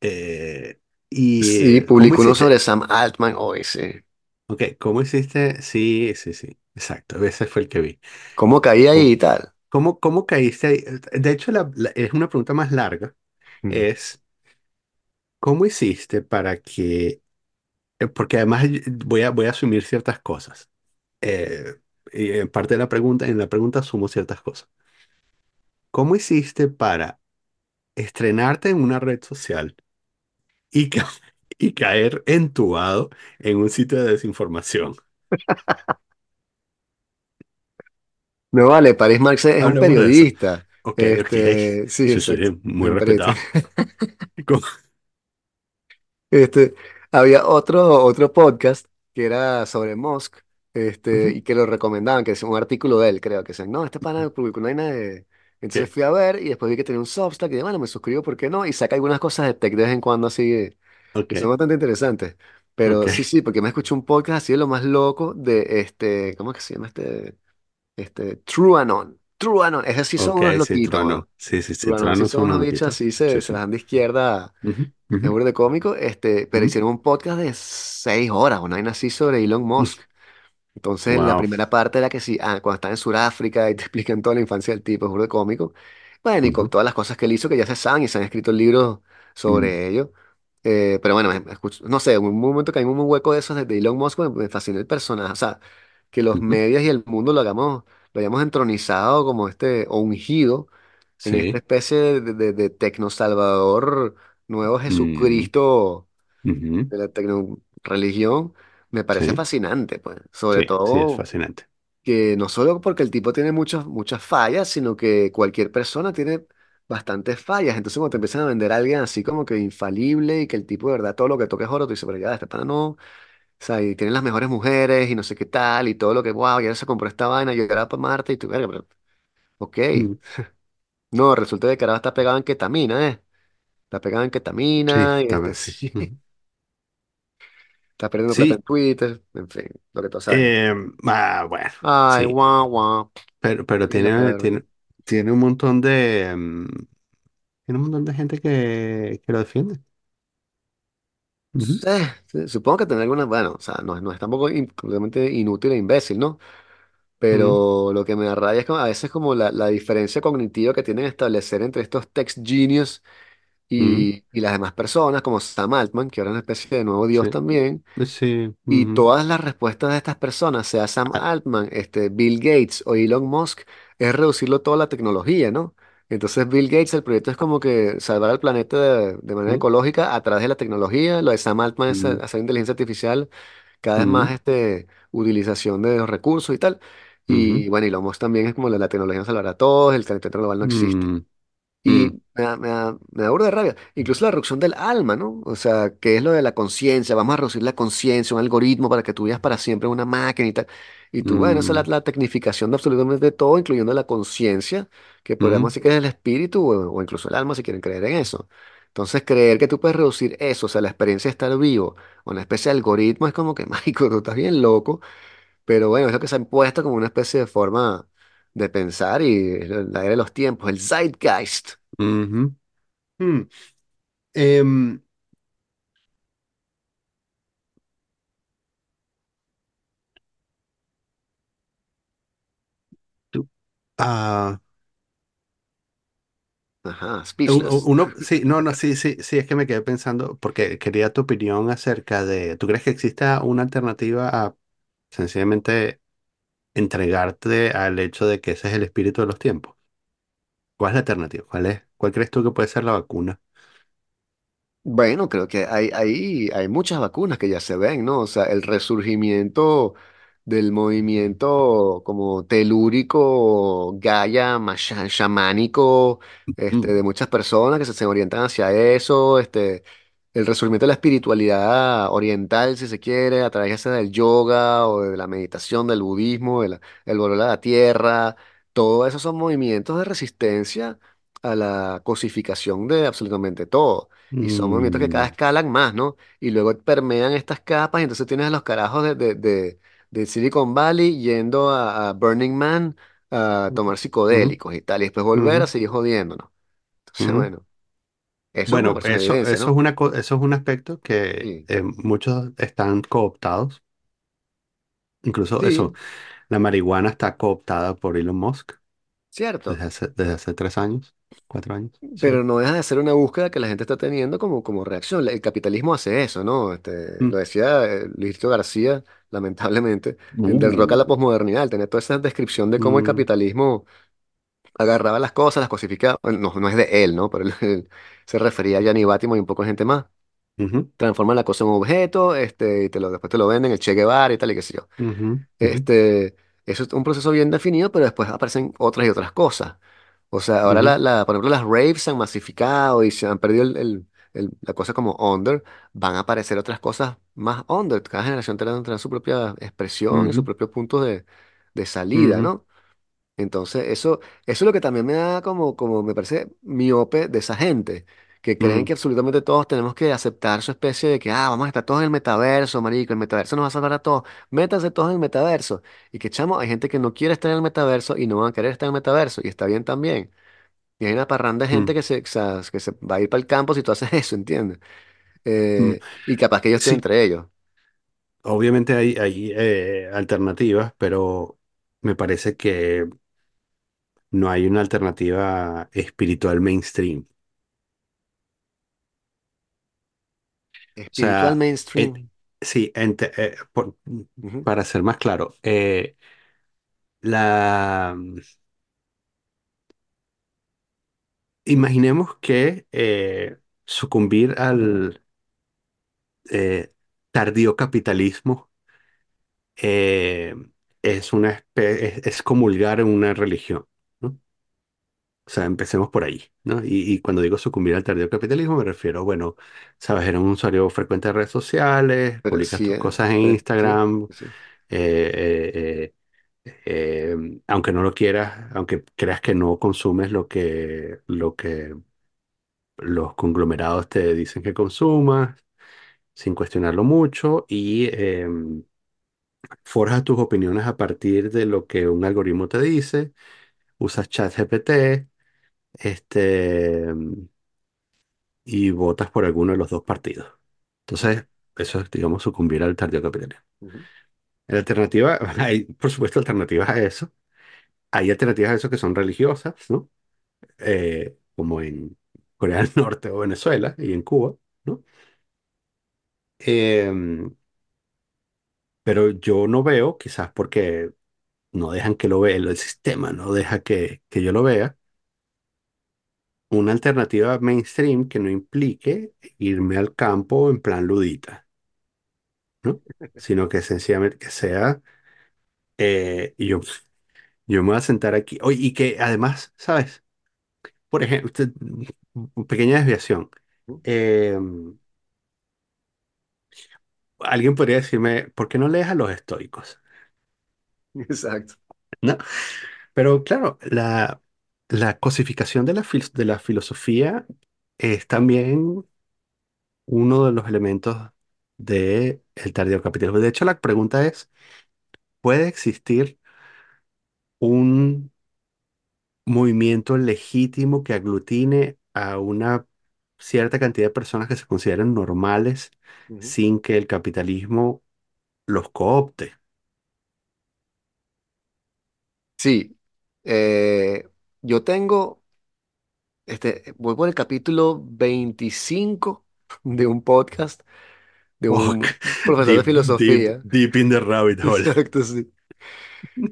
eh, y Sí, eh, ¿cómo publicó uno sobre hiciste? Sam Altman hoy, sí. Ok, ¿cómo hiciste? Sí, sí, sí, exacto, ese fue el que vi. ¿Cómo caí ahí y tal? ¿Cómo, cómo caíste ahí? De hecho, la- la- es una pregunta más larga. Mm. Es, ¿cómo hiciste para que, eh, porque además voy a, voy a asumir ciertas cosas. Eh, y en parte de la pregunta, en la pregunta asumo ciertas cosas. ¿Cómo hiciste para estrenarte en una red social y, ca- y caer entubado en un sitio de desinformación? No vale, Paris Marx es un de eso. periodista. Ok. Este, sí, Sí, muy un respetado. Este, había otro, otro podcast que era sobre Musk, este, y que lo recomendaban, que es un artículo de él, creo, que decían, no, este pana publicó una vaina de... Entonces fui a ver y después vi que tenía un Substack y dije, bueno, me suscribo, ¿por qué no? Y saca algunas cosas de tech de vez en cuando así, que son bastante interesantes. Pero sí, sí, porque me escuché un podcast así de lo más loco de este, ¿cómo es que se llama este? Este, TrueAnon. TrueAnon, esos sí son ok, unos sí, loquitos, trueno. mano. Sí, sí, sí, TrueAnon, sí son son unos bichos así, Sí, se, se sí. las dan de izquierda Ujú, es ujú, burda de cómico, este, pero ujú, hicieron un podcast de seis horas, una vaina así sobre Elon Musk. ujú. Entonces, la Wow. primera parte era que sí, ah, cuando está en Sudáfrica y te explican toda la infancia del tipo, es burda de cómico. Bueno, y con todas las cosas que él hizo, que ya se saben y se han escrito libros mm, sobre ello. Eh, pero bueno, me- me escucho- no sé, en un momento que hay un hueco de esos de, de Elon Musk, me, me fascinó el personaje. O sea, que los ujú. medios y el mundo lo hagamos, lo hayamos entronizado como este, o ungido en esta Sí. especie de, de, de tecno salvador, nuevo mm, Jesucristo ujú, de la tecno religión, me parece Sí, fascinante, pues. Sobre sí, sí, es todo fascinante. que no solo porque el tipo tiene muchas, muchas fallas, sino que cualquier persona tiene bastantes fallas. Entonces, cuando te empiezan a vender a alguien así como que infalible y que el tipo de verdad todo lo que toque es oro, tú dices, pero ya, este pana no. O sea, y tienen las mejores mujeres y no sé qué tal, y todo lo que, wow, ya se compró esta vaina, yo era para Marte, y tú, verga, pero, ok. Mm, No, resulta que el carajo está pegado en ketamina, ¿eh? La pegan en Sí, ketamina y este, también sí. sí, Ujú. está perdiendo plata en Sí, Twitter, en fin, lo que todos sabemos. eh, ah, bueno, Ay, sí, guau, guau. pero, pero tiene, perra. tiene, tiene un montón de, mm, tiene un montón de gente que, que lo defiende. Ujú, sí, supongo que tener alguna, bueno, o sea, no, no es tampoco in- completamente inútil e imbécil, ¿no? Pero lo que me da rabia es como, a veces como la, la diferencia cognitiva que tienen que establecer entre estos text genius y, y las demás personas, como Sam Altman, que ahora es una especie de nuevo dios sí, también, sí, y ujú, todas las respuestas de estas personas, sea Sam ah, Altman, este, Bill Gates o Elon Musk, es reducirlo todo a la tecnología, ¿no? Entonces Bill Gates, el proyecto es como que salvar al planeta de, de manera ujú, ecológica a través de la tecnología, lo de Sam Altman es ujú, hacer inteligencia artificial cada vez más ujú, este, utilización de los recursos y tal. ujú, Y bueno, y lo más también es como la, la tecnología nos salvará a todos, el calentamiento global no existe. mm, mm, Y me da, me da, me da burda de rabia. Incluso la reducción del alma, ¿no? O sea, ¿qué es lo de la conciencia? Vamos a reducir la conciencia, un algoritmo para que tú vivas para siempre en una máquina y tal. Y tú, bueno, esa es la, mm, la tecnificación de absolutamente todo, incluyendo la conciencia, que podríamos decir que es el espíritu o, o incluso el alma, si quieren creer en eso. Entonces, creer que tú puedes reducir eso, o sea, la experiencia de estar vivo, a una especie de algoritmo, es como que, mágico, tú estás bien loco. Pero bueno, es lo que se ha impuesto como una especie de forma de pensar y es la era de los tiempos, el zeitgeist. ujú, mm. Em, tú- ah, Ajá, u- u- speechless. uno, sí, no, no, sí, sí, sí, es que me quedé pensando, porque quería tu opinión acerca de, ¿tú crees que exista una alternativa a sencillamente entregarte al hecho de que ese es el espíritu de los tiempos? ¿Cuál es la alternativa? ¿Cuál es, cuál crees tú que puede ser la vacuna? Bueno, creo que hay, hay, hay muchas vacunas que ya se ven, ¿no? O sea, el resurgimiento del movimiento como telúrico, gaya, masha- chamánico, este, de muchas personas que se, se orientan hacia eso, este, el resurgimiento de la espiritualidad oriental, si se quiere, a través ya sea del yoga o de la meditación, del budismo, del el volver a la tierra, todo eso son movimientos de resistencia a la cosificación de absolutamente todo. Y son movimientos que cada mm, vez escalan más, ¿no? Y luego permean estas capas y entonces tienes a los carajos de, de, de, de Silicon Valley yendo a, a Burning Man a tomar psicodélicos y tal, y después volver a seguir jodiéndonos. Entonces, bueno, eso me Bueno, una eso, eso es ¿no? una, co- eso es un aspecto que Sí, eh, muchos están cooptados. Incluso eso, sí, la marihuana está cooptada por Elon Musk desde cierto. hace, desde hace tres años, cuatro años. Sí. Pero no deja de ser una búsqueda que la gente está teniendo como, como reacción. El capitalismo hace eso, ¿no? Este, Mm. lo decía eh, Luisito García, lamentablemente, en Del Rock a la Uh, posmodernidad, él tenía toda esa descripción de cómo el mm, capitalismo agarraba las cosas, las cosificaba. Bueno, no, no es de él, ¿no? Pero él, él se refería a Gianni Bátimo y un poco de gente más. ujú, Transforman la cosa en un objeto, este, y te lo, después te lo venden, el Che Guevara y tal, y qué sé yo. ujú, ujú, Este, eso es un proceso bien definido, pero después aparecen otras y otras cosas. O sea, ahora, la, la- por ejemplo, las raves se han masificado y se han perdido el, el- el- la cosa como under. Van a aparecer otras cosas más under. Cada generación tendrá, tendrá su propia expresión y su ujú, propio punto de, de salida, ujú, ¿no? Entonces, eso, eso es lo que también me da como, como me parece miope de esa gente, que creen que absolutamente todos tenemos que aceptar su especie de que, ah, vamos a estar todos en el metaverso, marico, el metaverso nos va a salvar a todos, métanse todos en el metaverso. Y que, chamo, hay gente que no quiere estar en el metaverso y no van a querer estar en el metaverso, y está bien también. Y hay una parranda de mm, gente que se, o sea, que se va a ir para el campo si tú haces eso, ¿entiendes? mm. Eh, y capaz que ellos estén Sí, entre ellos. obviamente hay, hay eh, alternativas, pero me parece que no hay una alternativa espiritual mainstream. O Espiritual sea, mainstream. sí, ente- eh, por- para ser más claro, eh, la, imaginemos que eh, sucumbir al tardío capitalismo es, una es, es comulgar en una religión. O sea, empecemos por ahí, ¿no? Y, y cuando digo sucumbir al tardío capitalismo me refiero, bueno, sabes, eres un usuario frecuente de redes sociales, Pero publicas sí, tus eh, cosas en Instagram, sí. eh, eh, eh, aunque no lo quieras, aunque creas que no consumes lo que, lo que, los conglomerados te dicen que consumas sin cuestionarlo mucho y em, forjas tus opiniones a partir de lo que un algoritmo te dice, usas ChatGPT, este, y votas por alguno de los dos partidos. Entonces, eso es, digamos, sucumbir al tardío capitalismo. Ujú, En alternativa, hay, por supuesto, alternativas a eso. Hay alternativas a eso que son religiosas, ¿no? Eh, como en Corea del Norte o Venezuela y en Cuba, ¿no? Em, pero yo no veo, quizás porque no dejan que lo vea, el sistema no deja que, que yo lo vea, una alternativa mainstream que no implique irme al campo en plan ludita, ¿no? Sino que sencillamente que sea, eh, yo, yo me voy a sentar aquí, oye, y que además, ¿sabes? Por ejemplo, usted- pequeña desviación. Eh, alguien podría decirme, ¿por qué no lees a los estoicos? Exacto. ¿No? Pero claro, la, la cosificación de la, fil- de la filosofía es también uno de los elementos del tardío capitalismo. De hecho, la pregunta es, ¿puede existir un movimiento legítimo que aglutine a una cierta cantidad de personas que se consideran normales Ujú. sin que el capitalismo los coopte? Sí, eh, yo tengo, este, voy por el capítulo 25 de un podcast de Oh, un profesor de deep, deep, filosofía, deep in the rabbit hole. exacto, sí,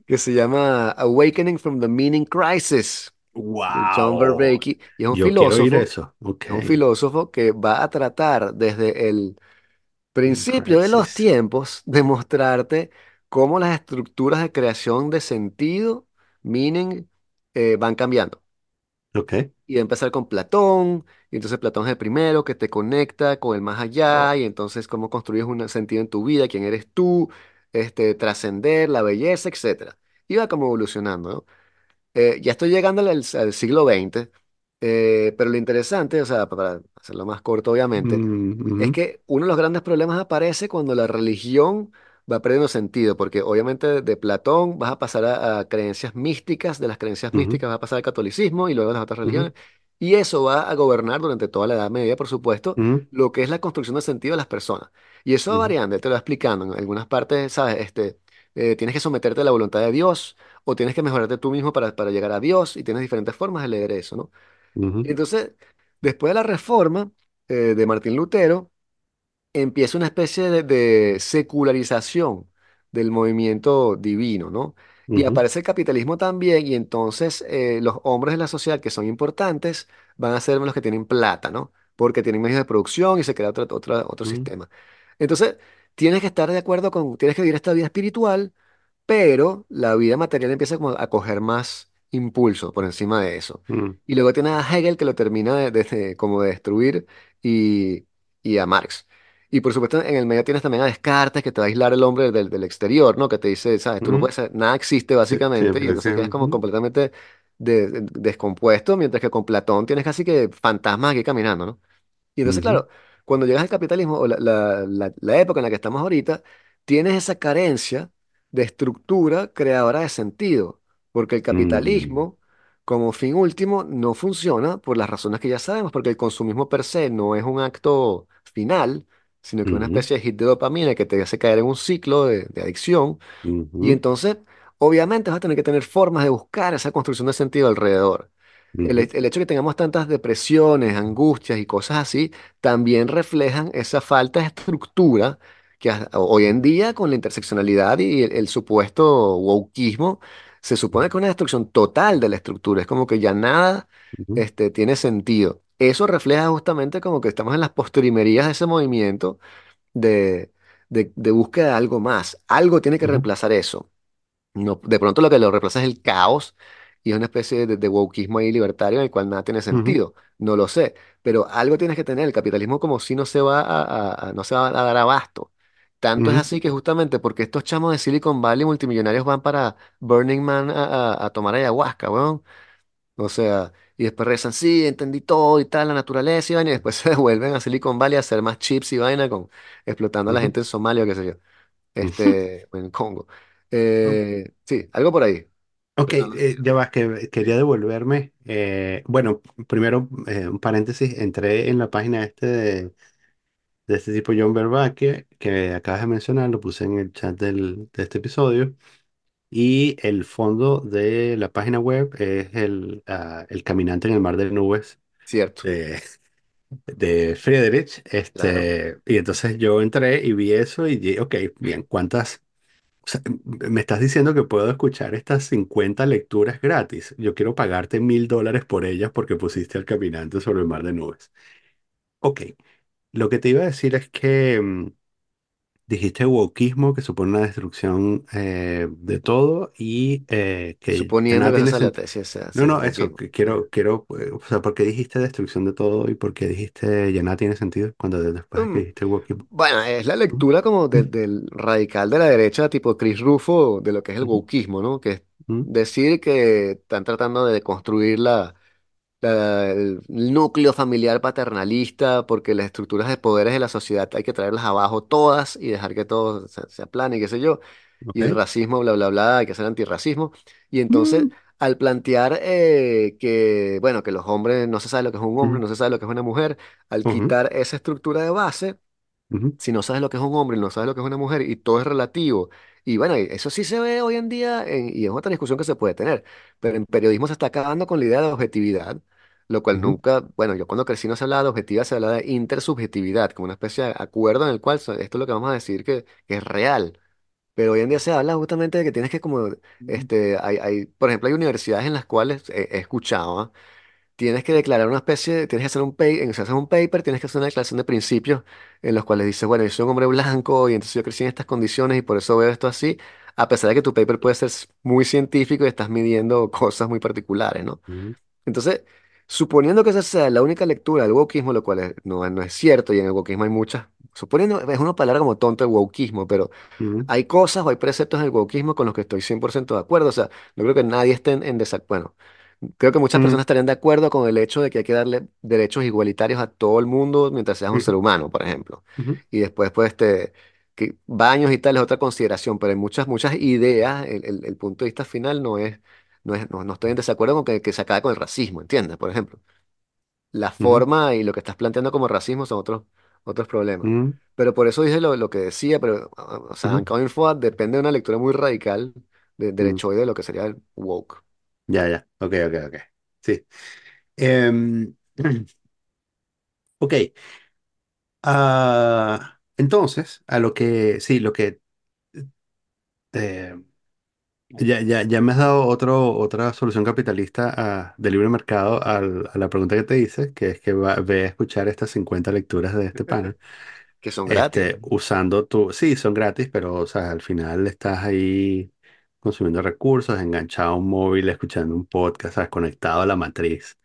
que se llama Awakening from the Meaning Crisis, de John ¡Wow! Y es un Yo quiero oír filósofo, eso. Ok. es un filósofo que va a tratar desde el In principio de los crisis. tiempos de mostrarte cómo las estructuras de creación de sentido, meaning, eh, van cambiando. Ok. Y va a empezar con Platón, y entonces Platón es el primero que te conecta con el más allá, y entonces cómo construyes un sentido en tu vida, quién eres tú, este, trascender, la belleza, etcétera. Y va como evolucionando, ¿no? Eh, ya estoy llegando al, al siglo XX, eh, pero lo interesante, o sea, para hacerlo más corto, obviamente, Mm, es que uno de los grandes problemas aparece cuando la religión va perdiendo sentido, porque obviamente de, Platón vas a pasar a, a creencias místicas, de las creencias ujú, místicas vas a pasar al catolicismo y luego a las otras ujú, religiones, y eso va a gobernar durante toda la Edad Media, por supuesto, ujú, lo que es la construcción de sentido de las personas. Y eso va variando, él te lo va explicando. En algunas partes, ¿sabes? Este, eh, tienes que someterte a la voluntad de Dios o tienes que mejorarte tú mismo para, para llegar a Dios y tienes diferentes formas de leer eso, ¿no? Entonces, después de la reforma eh, de Martín Lutero, empieza una especie de, de secularización del movimiento divino, ¿no? Y ujú, aparece el capitalismo también, y entonces eh, los hombres de la sociedad que son importantes van a ser los que tienen plata, ¿no? Porque tienen medios de producción y se crea otro, otra- otro sistema. Entonces, tienes que estar de acuerdo con, tienes que vivir esta vida espiritual, pero la vida material empieza como a coger más impulso por encima de eso. ujú, Y luego tienes a Hegel que lo termina de, de- de- como de destruir y, y a Marx. Y por supuesto en el medio tienes también a Descartes que te va a aislar el hombre del, del exterior, ¿no? Que te dice, sabes, tú no puedes nada existe básicamente. Y Siempre entonces quedas como completamente de- de- descompuesto, mientras que con Platón tienes casi que fantasmas aquí caminando, ¿no? Y entonces, ujú, claro, cuando llegas al capitalismo, o la, la- la- la época en la que estamos ahorita, tienes esa carencia de estructura creadora de sentido, porque el mm, capitalismo, como fin último, no funciona por las razones que ya sabemos, porque el consumismo per se no es un acto final, sino que una ujú, especie de hit de dopamina que te hace caer en un ciclo de, de adicción, y entonces, obviamente, vas a tener que tener formas de buscar esa construcción de sentido alrededor. El, he- el hecho de que tengamos tantas depresiones, angustias y cosas así, también reflejan esa falta de estructura que hoy en día con la interseccionalidad y el, el supuesto wokismo, se supone que es una destrucción total de la estructura, es como que ya nada ujú, este, tiene sentido. Eso refleja justamente como que estamos en las postrimerías de ese movimiento de, de, de búsqueda de algo más. Algo tiene que reemplazar eso. No, de pronto lo que lo reemplaza es el caos y es una especie de, de wokeismo ahí libertario en el cual nada tiene ujú, sentido. No lo sé, pero algo tienes que tener. El capitalismo como si no se va a, a- a- no se va a dar abasto. Tanto es ujú. así que justamente porque estos chamos de Silicon Valley multimillonarios van para Burning Man a, a- a tomar ayahuasca, weón. O sea, y después rezan, sí, entendí todo y tal, la naturaleza y vaina, y después se devuelven a Silicon Valley a hacer más chips y vaina con explotando a la gente en Somalia o qué sé yo, este, en Congo. Eh, sí, algo por ahí. Ok, Pero no- eh, ya va, que quería devolverme. eh, bueno, primero, eh, un paréntesis, entré en la página este de, de este tipo John Vervaeke, que acabas de mencionar, lo puse en el chat del, de este episodio, y el fondo de la página web es el, ah, el caminante en el mar de nubes cierto, de, de Friedrich, claro. este, y entonces yo entré y vi eso y dije, ok, bien, ¿cuántas? O sea, m- me estás diciendo que puedo escuchar estas 50 lecturas gratis. Yo quiero pagarte mil dólares por ellas porque pusiste al caminante sobre el mar de nubes. Ok, lo que te iba a decir es que mm, dijiste wokismo, que supone una destrucción eh, de todo y eh, que ya Suponiendo nada que tiene la sentido. tesis, o sea, No, sí, no, eso, wokismo. que quiero, quiero, eh, o sea, ¿por qué dijiste destrucción de todo y por qué dijiste ya nada tiene sentido cuando de- después de que Mm, dijiste wokismo? Bueno, es la lectura como de- del radical de la derecha, tipo Chris Rufo, de lo que es el ujú, wokismo, ¿no? Que es ujú, decir que están tratando de construir la la- el núcleo familiar paternalista, porque las estructuras de poderes de la sociedad hay que traerlas abajo todas y dejar que todo se, se aplane, qué sé yo, y Ok. el racismo, bla, bla, bla, hay que hacer antirracismo. Y entonces, Mm, al plantear eh, que, bueno, que los hombres no se sabe lo que es un hombre, no se sabe lo que es una mujer, al ujú, quitar esa estructura de base, ujú, si no sabes lo que es un hombre, no sabes lo que es una mujer y todo es relativo. Y bueno, y eso sí se ve hoy en día en- y es otra discusión que se puede tener, pero en periodismo se está acabando con la idea de objetividad, lo cual ujú, nunca, bueno, yo cuando crecí no se hablaba de objetividad, se hablaba de intersubjetividad, como una especie de acuerdo en el cual so- esto es lo que vamos a decir que, que es real. Pero hoy en día se habla justamente de que tienes que como, este, hay, hay, por ejemplo, hay universidades en las cuales he, he escuchado, ¿ah? tienes que declarar una especie, de- tienes que hacer un paper, haces un paper, tienes que hacer una declaración de principios en los cuales dices, bueno, yo soy un hombre blanco y entonces yo crecí en estas condiciones y por eso veo esto así, a pesar de que tu paper puede ser s- muy científico y estás midiendo cosas muy particulares, ¿no? ujú, Entonces, suponiendo que esa sea la única lectura del wokismo, lo cual es- no, no es cierto y en el wokismo hay muchas, suponiendo, es una palabra como tonta el wokismo, pero ujú, hay cosas o hay preceptos del wokismo con los que estoy 100% de acuerdo. O sea, no creo que nadie esté en, en desacuerdo. Bueno, creo que muchas personas estarían de acuerdo con el hecho de que hay que darle derechos igualitarios a todo el mundo mientras seas un ser humano, por ejemplo. Y después, pues, este, que baños y tal es otra consideración, pero en muchas, muchas ideas, el, el- el punto de vista final no es, no es, no, no estoy en desacuerdo con que, que se acabe con el racismo, ¿entiendes? Por ejemplo la ujú, forma y lo que estás planteando como racismo son otros, otros problemas. ujú, Pero por eso dije lo, lo que decía, pero, ah, o sea, ujú, Uncommon Fuad depende de una lectura muy radical de ujú. derechoide de lo que sería el woke. Ya, ya. Ok, ok, ok. Sí. Em, ok. Ah, entonces, a lo que, sí, lo que eh, ya, ya, ya me has dado otro, otra solución capitalista a- de libre mercado al- a la pregunta que te hice, que es que va, ve a escuchar estas 50 lecturas de este pana. Que son gratis. Este, usando tu, sí, son gratis, pero o sea, al final estás ahí consumiendo recursos, enganchado a un móvil, escuchando un podcast, ¿sabes? conectado a la matriz,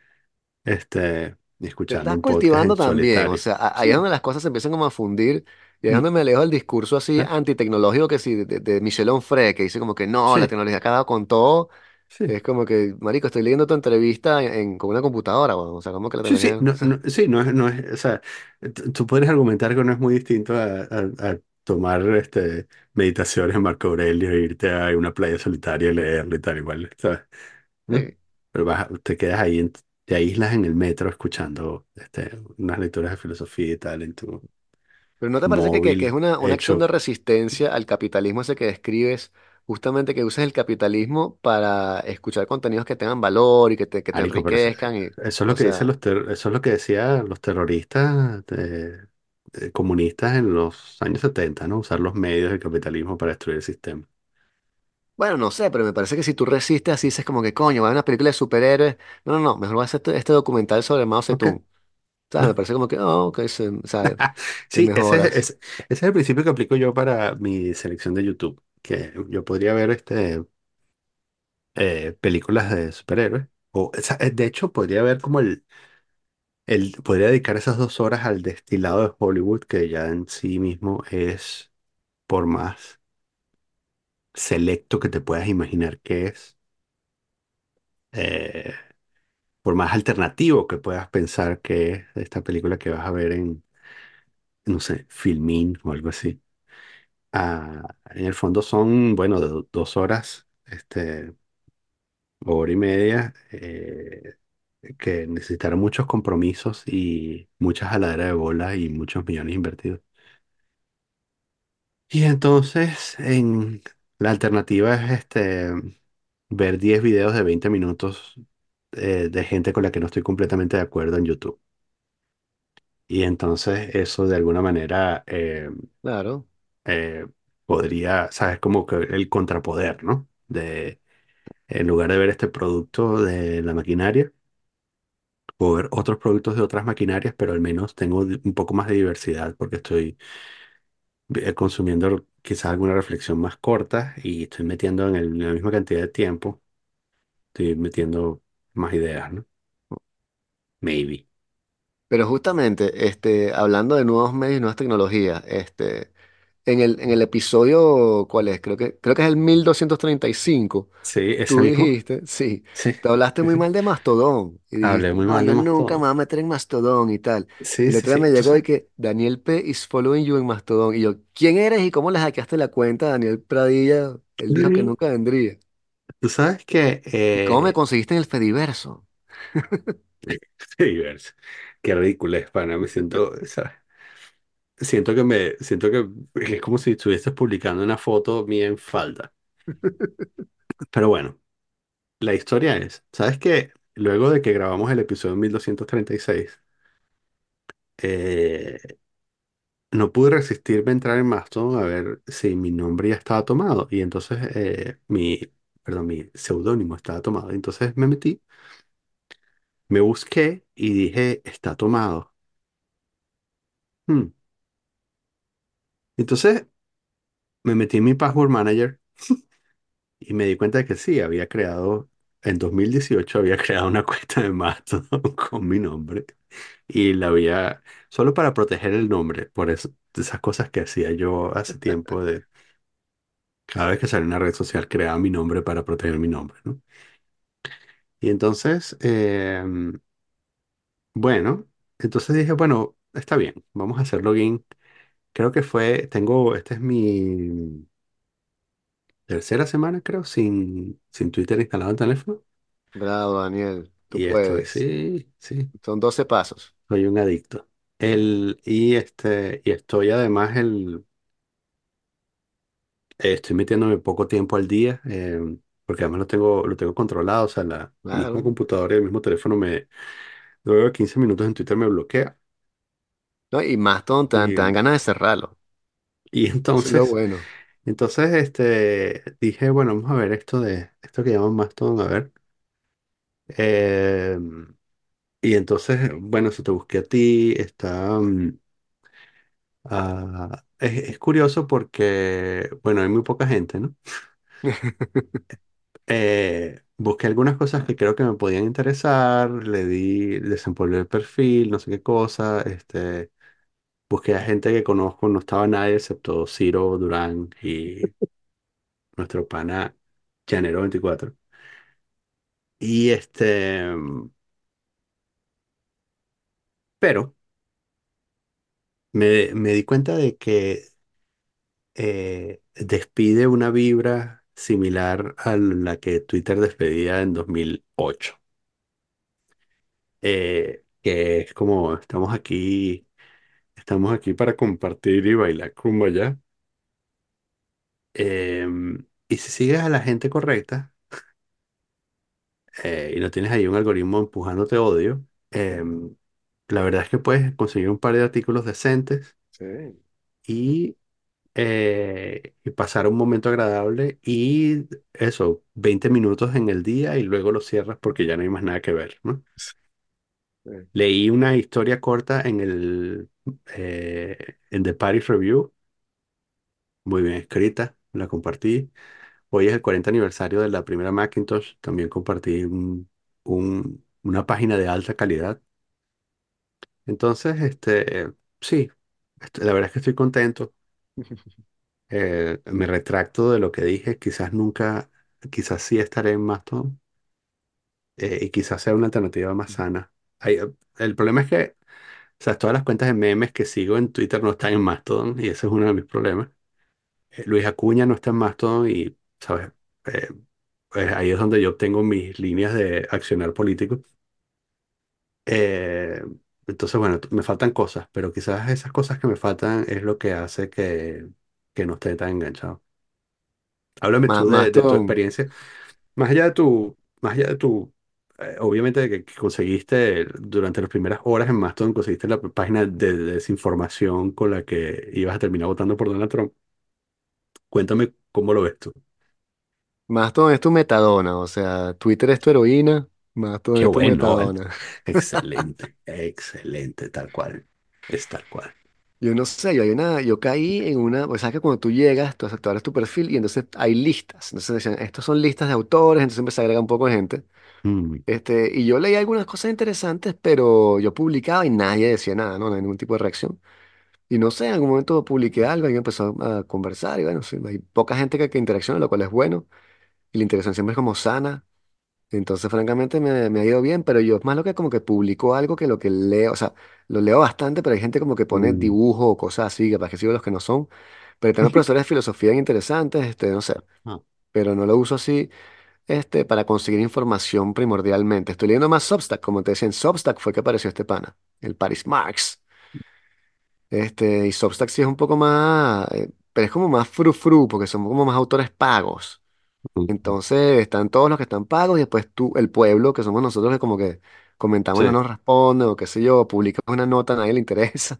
este, y Te escuchando estás un podcast cultivando en también, o solitario. sea, a- ahí es Sí. donde las cosas se empiezan como a fundir y ahí es Mm, donde me alejo del discurso así ¿eh? antitecnológico que sí, de, de, de Michel Onfray, que dice como que no, la Sí, tecnología ha acabado con todo. sí. Es como que, marico, estoy leyendo tu entrevista en, en- con una computadora, weón. O sea, como que la Sí, sí, tecnología... no, no, sí, no es, no es, o sea, t- tú puedes argumentar que no es muy distinto a, a- a tomar este, meditaciones en Marco Aurelio e irte a una playa solitaria y leerlo y tal, igual, ¿sabes? Sí. Pero vas, te quedas ahí, en- te aíslas en el metro escuchando este, unas lecturas de filosofía y tal en tu Pero ¿no te parece que, que- que es móvil una, una acción de hecho resistencia al capitalismo ese que describes, justamente que uses el capitalismo para escuchar contenidos que tengan valor y que te, que te Marico, pero eso, enriquezcan? Y, eso es lo o que dicen sea, los ter- eso es lo que decían los terroristas comunistas en los años 70, ¿no? Usar los medios del capitalismo para destruir el sistema. bueno, no sé, pero me parece que si tú resistes así, dices como que coño, va a ver una película de superhéroes. No, no, no, mejor voy a hacer este, este documental sobre Mao Ok. Zedong. ¿Sabes? Me parece como que, oh, ok, sea, te Sí, ese es, ese- ese es el principio que aplico yo para mi selección de YouTube, que yo podría ver este, eh, películas de superhéroes, o, sea, de hecho podría ver como el, el, podría dedicar esas dos horas al destilado de Hollywood, que ya en sí mismo es por más selecto que te puedas imaginar que es. Por más alternativo que puedas pensar que es esta película que vas a ver en, no sé, Filmin o algo así. Ah, en el fondo son, bueno, de do- dos horas, este, hora y media, eh, que necesitaron muchos compromisos y mucha jaladera de bola y muchos millones invertidos. Y entonces, en la alternativa es este, ver 10 videos de 20 minutos eh, de gente con la que no estoy completamente de acuerdo en YouTube. Y entonces eso de alguna manera eh, Claro. eh, podría, sabes, como que el contrapoder, ¿no? De, en lugar de ver este producto de la maquinaria, puedo ver otros productos de otras maquinarias, pero al menos tengo di- un poco más de diversidad porque estoy eh, consumiendo quizás alguna reflexión más corta y estoy metiendo en el- en la misma cantidad de tiempo, estoy metiendo más ideas, ¿no? Maybe. Pero justamente, este, hablando de nuevos medios y nuevas tecnologías, este, en el, en el episodio, ¿cuál es? Creo que, creo que es el 1235. Sí, ese Tú mismo. dijiste, sí, Sí, te hablaste muy mal de Mastodon y Hablé dijiste, muy no, mal de yo nunca me Mastodon. voy a meter en Mastodon y tal. Y Sí, otro día sí. me llegó y sabes. que Daniel P. is following you en Mastodon. Y yo, ¿quién eres y cómo le hackeaste la cuenta a Daniel Pradilla? Él dijo que nunca vendría. Tú sabes que ¿Y cómo me eh, conseguiste en el Fediverso? qué diverso. Qué ridículo es, pana. Me siento, ¿sabes? Siento que me, siento que es como si estuvieses publicando una foto mía en falda. Pero bueno, la historia es, ¿sabes qué? Luego de que grabamos el episodio 1236, eh, no pude resistirme a entrar en Mastodon a ver si mi nombre ya estaba tomado. Y entonces eh, mi, perdón, mi seudónimo estaba tomado. Entonces me metí, me busqué y dije, está tomado. Hmm. Entonces me metí en mi Password Manager y me di cuenta de que sí, había creado, en 2018 había creado una cuenta de Mastodon con mi nombre y la había, solo para proteger el nombre, por eso, esas cosas que hacía yo hace tiempo de, cada vez que salía una red social creaba mi nombre para proteger mi nombre, ¿no? Y entonces, em, bueno, entonces dije, bueno, está bien, vamos a hacer login. Creo que fue, tengo, esta es mi tercera semana, creo, sin, sin Twitter instalado en el teléfono. Bravo, Daniel, tú Y estoy, puedes. sí, sí, Son 12 pasos. soy un adicto. El, y este, y estoy además el, eh, estoy metiéndome poco tiempo al día, eh, porque además lo tengo, lo tengo controlado. O sea, la misma Claro. computadora y el mismo teléfono me, luego de 15 minutos en Twitter me bloquea. No, y más te dan, te dan Y, ganas de cerrarlo. y Eso es lo entonces, bueno. entonces, este, dije, bueno, vamos a ver esto de, esto que llaman Mastodon, a ver. Eh, y entonces, bueno, si te busqué a ti, está, mm, ah, es, es curioso porque, bueno, hay muy poca gente, ¿no? Eh, busqué algunas cosas que creo que me podían interesar, le di, desempolvé el perfil, no sé qué cosa, este, busqué a gente que conozco, no estaba nadie excepto Ciro Durán y nuestro pana Llanero 24. Y este, pero me, me di cuenta de que eh, despide una vibra similar a la que Twitter despedía en 2008. Eh, que es como estamos aquí, estamos aquí para compartir y bailar ya Em, y si sigues a la gente correcta eh, y no tienes ahí un algoritmo empujándote odio, em, la verdad es que puedes conseguir un par de artículos decentes Sí. y, eh, y pasar un momento agradable y eso, 20 minutos en el día y luego lo cierras porque ya no hay más nada que ver, ¿no? Sí. Leí una historia corta en el eh, en The Paris Review, muy bien escrita, la compartí. Hoy es el 40 aniversario de la primera Macintosh. También compartí un- un- una página de alta calidad. Entonces, este, sí, este, la verdad es que estoy contento. Eh, me retracto de lo que dije. Quizás nunca, quizás sí estaré en Mastodon. eh, y quizás sea una alternativa más sana. Hay- el problema es que, o sea, todas las cuentas de memes que sigo en Twitter no están en Mastodon y ese es uno de mis problemas. Eh, Luis Acuña no está en Mastodon y, ¿sabes? Eh, pues ahí es donde yo obtengo mis líneas de accionar político. Entonces, bueno, me faltan cosas, pero quizás esas cosas que me faltan es lo que hace que, que no esté tan enganchado. Háblame Má- tú de, de tu experiencia, más allá de tu, más allá de tu, eh, obviamente de que, que conseguiste durante las primeras horas en Mastodon, conseguiste la página de, desinformación con la que ibas a terminar votando por Donald Trump. Cuéntame cómo lo ves tú. Mastodon es tu metadona, o sea, Twitter es tu heroína, Mastodon Qué es tu bueno, metadona. excelente, excelente, tal cual, es tal cual. Yo no sé, yo hay una, yo caí en una, pues sabes que cuando tú llegas, tú, tú abres tu perfil y entonces hay listas. Entonces decían, estos son listas de autores, entonces empecé a agregar un poco de gente. Mm, Este, y yo leí algunas cosas interesantes, pero yo publicaba y nadie decía nada, ¿no? No hay ningún tipo de reacción. Y no sé, en algún momento publiqué algo, alguien empezó a conversar y bueno, sí, hay poca gente que, que interacciona, lo cual es bueno. Y la interacción siempre es como sana. Entonces, francamente, me, me ha ido bien, pero yo es más lo que como que publico algo que lo que leo, o sea, lo leo bastante, pero hay gente como que pone mm, dibujo o cosas así, que para que sigo los que no son. Pero tengo profesores de filosofía interesantes, este, no sé, ah, pero no lo uso así, este, para conseguir información primordialmente. Estoy leyendo más Substack, como te decía, en Substack fue que apareció este pana, el Paris Marx. Este, y Substack sí es un poco más, eh, pero es como más frufru, porque son como más autores pagos. Entonces están todos los que están pagos y después tú, el pueblo, que somos nosotros que como que comentamos y no sí, nos responden o qué sé yo, publicas una nota, a nadie le interesa.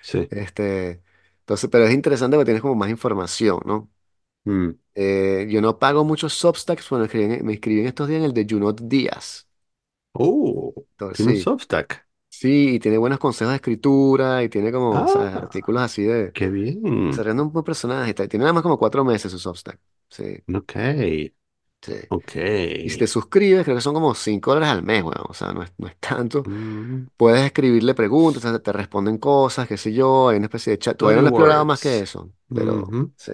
sí. Este, entonces, pero es interesante porque tienes como más información, ¿no? mm. Eh, yo no pago muchos Substacks, bueno, escribí en- me inscribí en estos días en el de Junot Díaz. Oh, Entonces, tiene un sí, Substack. Sí, y tiene buenos consejos de escritura y tiene como, ¿sabes? Ah, Artículos así de qué bien. desarrollando un buen personaje y tal. Tiene nada más como cuatro meses su Substack. Sí, Ok, sí. ok. Y si te suscribes, creo que son como 5 dólares al mes, weón. O sea, no es, no es tanto. Mm, Puedes escribirle preguntas, te responden cosas, qué sé yo. Hay una especie de chat. Todavía no lo he explorado más que eso, pero Ujú. sí.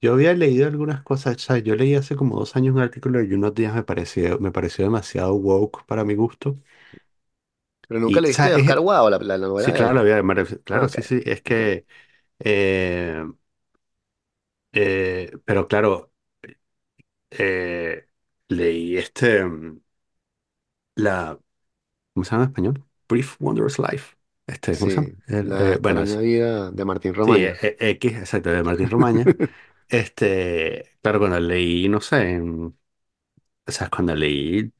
Yo había leído algunas cosas, o sea, yo leí hace como dos años un artículo y unos días me pareció, me pareció demasiado woke para mi gusto. Pero nunca Y, o sea, leíste a Oscar Wilde, la, la, la novela sí, de claro, él. me ref- Ah, claro, ok, sí, sí, es que, eh, eh, pero claro, eh, leí este, mm, la, ¿cómo se llama en español? Brief Wondrous Life. Este, ¿cómo se llama? Sí, El, la eh, bueno, extraña es- vida de Martín sí, e- Romaña. e- X, exacto, de Martín Romaña. Este, claro, cuando leí, no sé, en- o sea, cuando leí,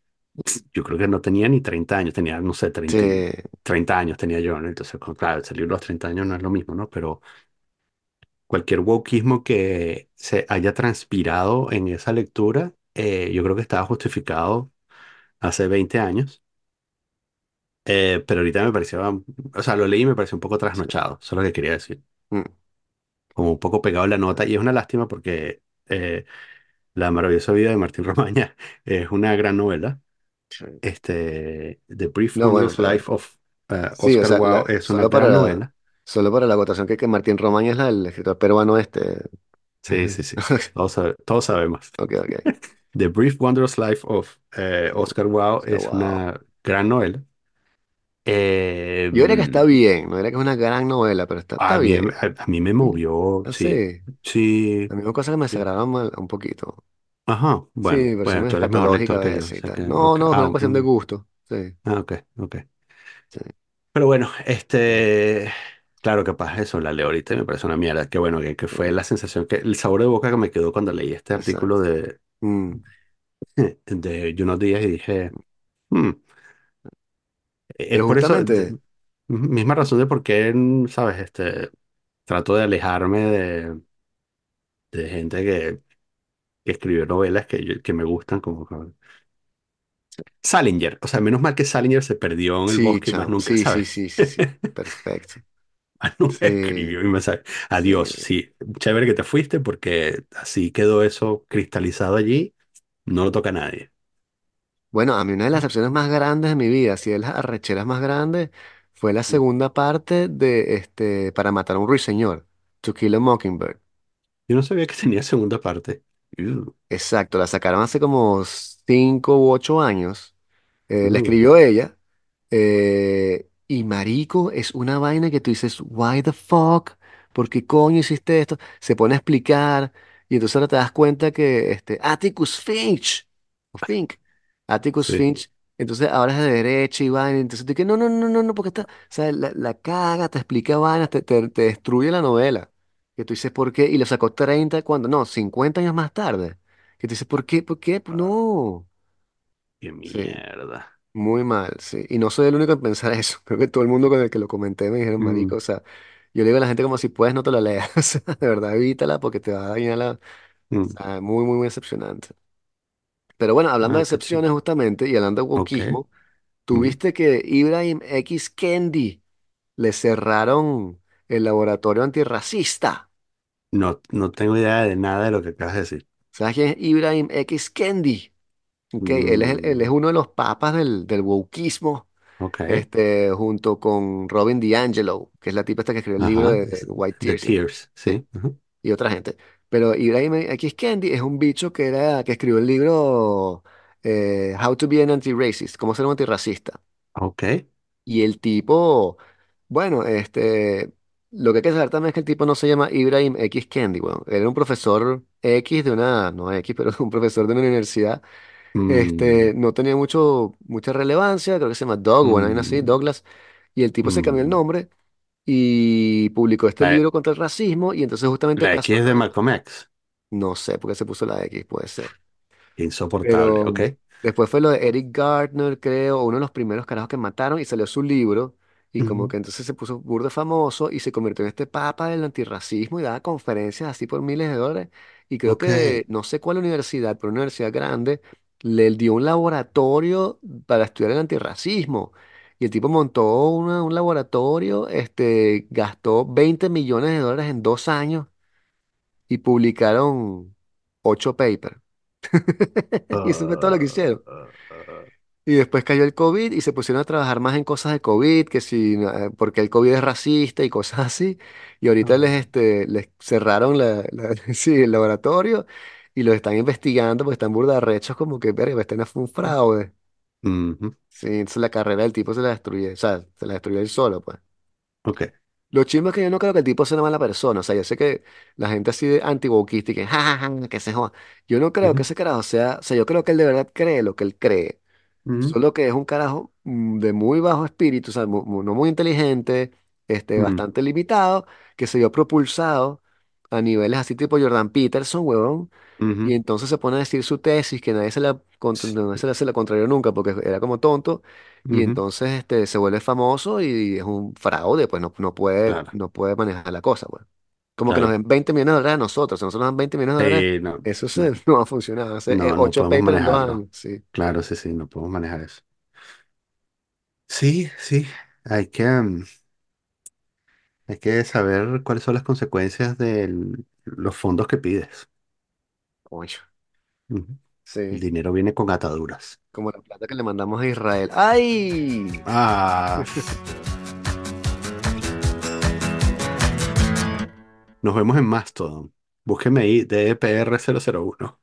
yo creo que no tenía ni 30 años, tenía, no sé, Sí, 30 y- 30 años tenía yo, ¿no? Entonces, claro, salir a los 30 años no es lo mismo, ¿no? Pero cualquier wokismo que se haya transpirado en esa lectura, eh, yo creo que estaba justificado hace 20 años. Eh, pero ahorita me parecía, o sea, lo leí y me pareció un poco trasnochado, eso es lo que quería decir, Mm, como un poco pegado en la nota, y es una lástima porque eh, La maravillosa vida de Martín Romaña es una gran novela. Sí. Este, The Brief No, bueno, Life of eh, sí, o Oscar sea, Wilde la- es una para novela. solo para la acotación que, que Martín Romaña es la del escritor peruano este. Sí, sí, sí. Todos, sabe- todos sabemos. Ok, ok. The Brief Wondrous Life of eh, Oscar Wilde es una gran novela. Eh, Yo diría que está bien, no diría que es una gran novela, pero está, está a mí, bien. a, a mí me movió, sí, Así. sí, La misma cosa que me sí. desagradaron mal- un poquito. Sí. Sí, Bueno, bueno, versiones tú eres mejor escatológicas lector a que yo, o veces y sea tal. que, No, ok. no, es Ah, una cuestión de mm, gusto. Sí, ah, ok, ok. sí. Pero bueno, este, claro, capaz eso, la leo ahorita y me parece una mierda. Qué bueno, que, que fue la sensación que, el sabor de boca que me quedó cuando leí este artículo Exacto. de, Mm, de Junos Díaz y dije, "Hmm". Es Pero por eso, justamente, misma razón de por qué, sabes, este, trato de alejarme de, de gente que, que escribió novelas que, yo- que me gustan, como Salinger. O sea, menos mal que Salinger se perdió en el sí, bosque y más chamo. nunca, Sí, sí, ¿sabes? sí, sí, sí. Perfecto. Más nunca Sí, escribió y me sabe. sí. Adiós, sí, chévere que te fuiste porque así quedó eso cristalizado allí, no lo toca a nadie. Bueno, a mí una de las excepciones más grandes de mi vida, si de las arrecheras más grandes, fue la segunda parte de este Para matar a un ruiseñor, To Kill a Mockingbird. Yo no sabía que tenía segunda parte. Uh, Exacto, la sacaron hace como cinco u ocho años. Eh, la Uh, escribió ella. eh, y marico, es una vaina que tú dices, why the fuck? ¿Por qué coño hiciste esto? Se pone a explicar. Y entonces ahora te das cuenta que este, Atticus Finch, o Fink, Atticus sí. Finch, entonces ahora es de derecha y vaina. Entonces tú que no, no, no, no, no, porque está, o sea, la, la caga, te explica vainas, te, te, te destruye la novela. Que tú dices, ¿por qué? Y lo sacó 30 cuando, no, 50 años más tarde. Que tú dices, ¿por qué? ¿Por qué? Pues Ah, no. qué Sí. mierda. Muy mal, sí. Y no soy el único en pensar eso. Creo que todo el mundo con el que lo comenté me dijeron, marico, Mm, o sea, yo le digo a la gente como si puedes, no te la leas. O sea, de verdad, evítala porque te va a dañar la... O mm. sea, muy, muy, muy decepcionante. Pero bueno, hablando de Ah, qué chido. decepciones justamente y hablando de Ok. wokismo, ujú. ¿tuviste que Ibrahim X. Kendi le cerraron el laboratorio antirracista? No, no tengo idea de nada de lo que acabas de decir. ¿Sabes quién es Ibrahim X. Kendi? Ok, él es, el- él es Mm, uno de los papas del, del wokismo ok. este, junto con Robin DiAngelo, que es la tipa esta que escribió el libro Ajá. de, de White The Tears, sí, y otra gente. Pero Ibrahim X. Kendi es un bicho que, era, que escribió el libro eh, How to be an Anti-Racist, cómo ser un antirracista. Ok. Y el tipo, bueno, este, lo que hay que saber también es que el tipo no se llama Ibrahim X. Kendi, bueno, él era un profesor X de una, no X, pero un profesor de una universidad Mm, este, no tenía mucho, mucha relevancia, creo que se llama Doug, bueno, hay así, mm, Douglas, y el tipo se cambió el mm. nombre y publicó este La, libro contra el racismo y entonces justamente la X es de casualmente, Malcolm X. no sé por qué se puso la X, puede ser. Insoportable, Pero ok. después fue lo de Eric Gardner, creo, uno de los primeros carajos que mataron y salió su libro. Y como que entonces se puso burda famoso y se convirtió en este papa del antirracismo y daba conferencias así por miles de dólares. Y creo Ok. que no sé cuál universidad, pero una universidad grande, le dio un laboratorio para estudiar el antirracismo. Y el tipo montó una- un laboratorio, este, gastó 20 millones de dólares en dos años y publicaron ocho papers. Y eso fue todo lo que hicieron. Y después cayó el COVID y se pusieron a trabajar más en cosas de COVID, que si, eh, porque el COVID es racista y cosas así. Y ahorita les, este, les cerraron la, la- sí, el laboratorio y los están investigando porque están burda de arrechos como que, verga, este fue un fraude. Ujú, Sí, entonces la carrera del tipo se la destruyó, o sea, se la destruyó él solo, pues. Ok. Lo chimbo es que yo no creo que el tipo sea una mala persona. O sea, yo sé que la gente así de anti-wokeista y que jajaja, que se joda. Yo no creo que Ujú, ese carajo sea, o sea, yo creo que él de verdad cree lo que él cree. Ujú, Solo que es un carajo mm, de muy bajo espíritu, o sea, mu- mu- no muy inteligente, este, bastante limitado, que se vio propulsado a niveles así tipo Jordan Peterson, huevón, y ujú. entonces se pone a decir su tesis, que nadie se la, contra- Sí, nadie se la, se la contrarió nunca porque era como tonto, y ujú, entonces este, se vuelve famoso y es un fraude, pues no, no puede, Claro, no puede manejar la cosa, Como que nos den 20 millones de dólares a nosotros, si nosotros nos dan 20 millones de dólares, no, eso se, no, no va a funcionar, eh, no, no 8 podemos papers en dos años, sí. Claro, sí, sí, no podemos manejar eso. Sí, sí. Hay que, mm, hay que saber cuáles son las consecuencias de los fondos que pides. Coño. Ujú. El Sí. dinero viene con ataduras. Como la plata que le mandamos a Israel. ¡Ay! Ah, nos vemos en Mastodon. Búsqueme ahí, DPR uno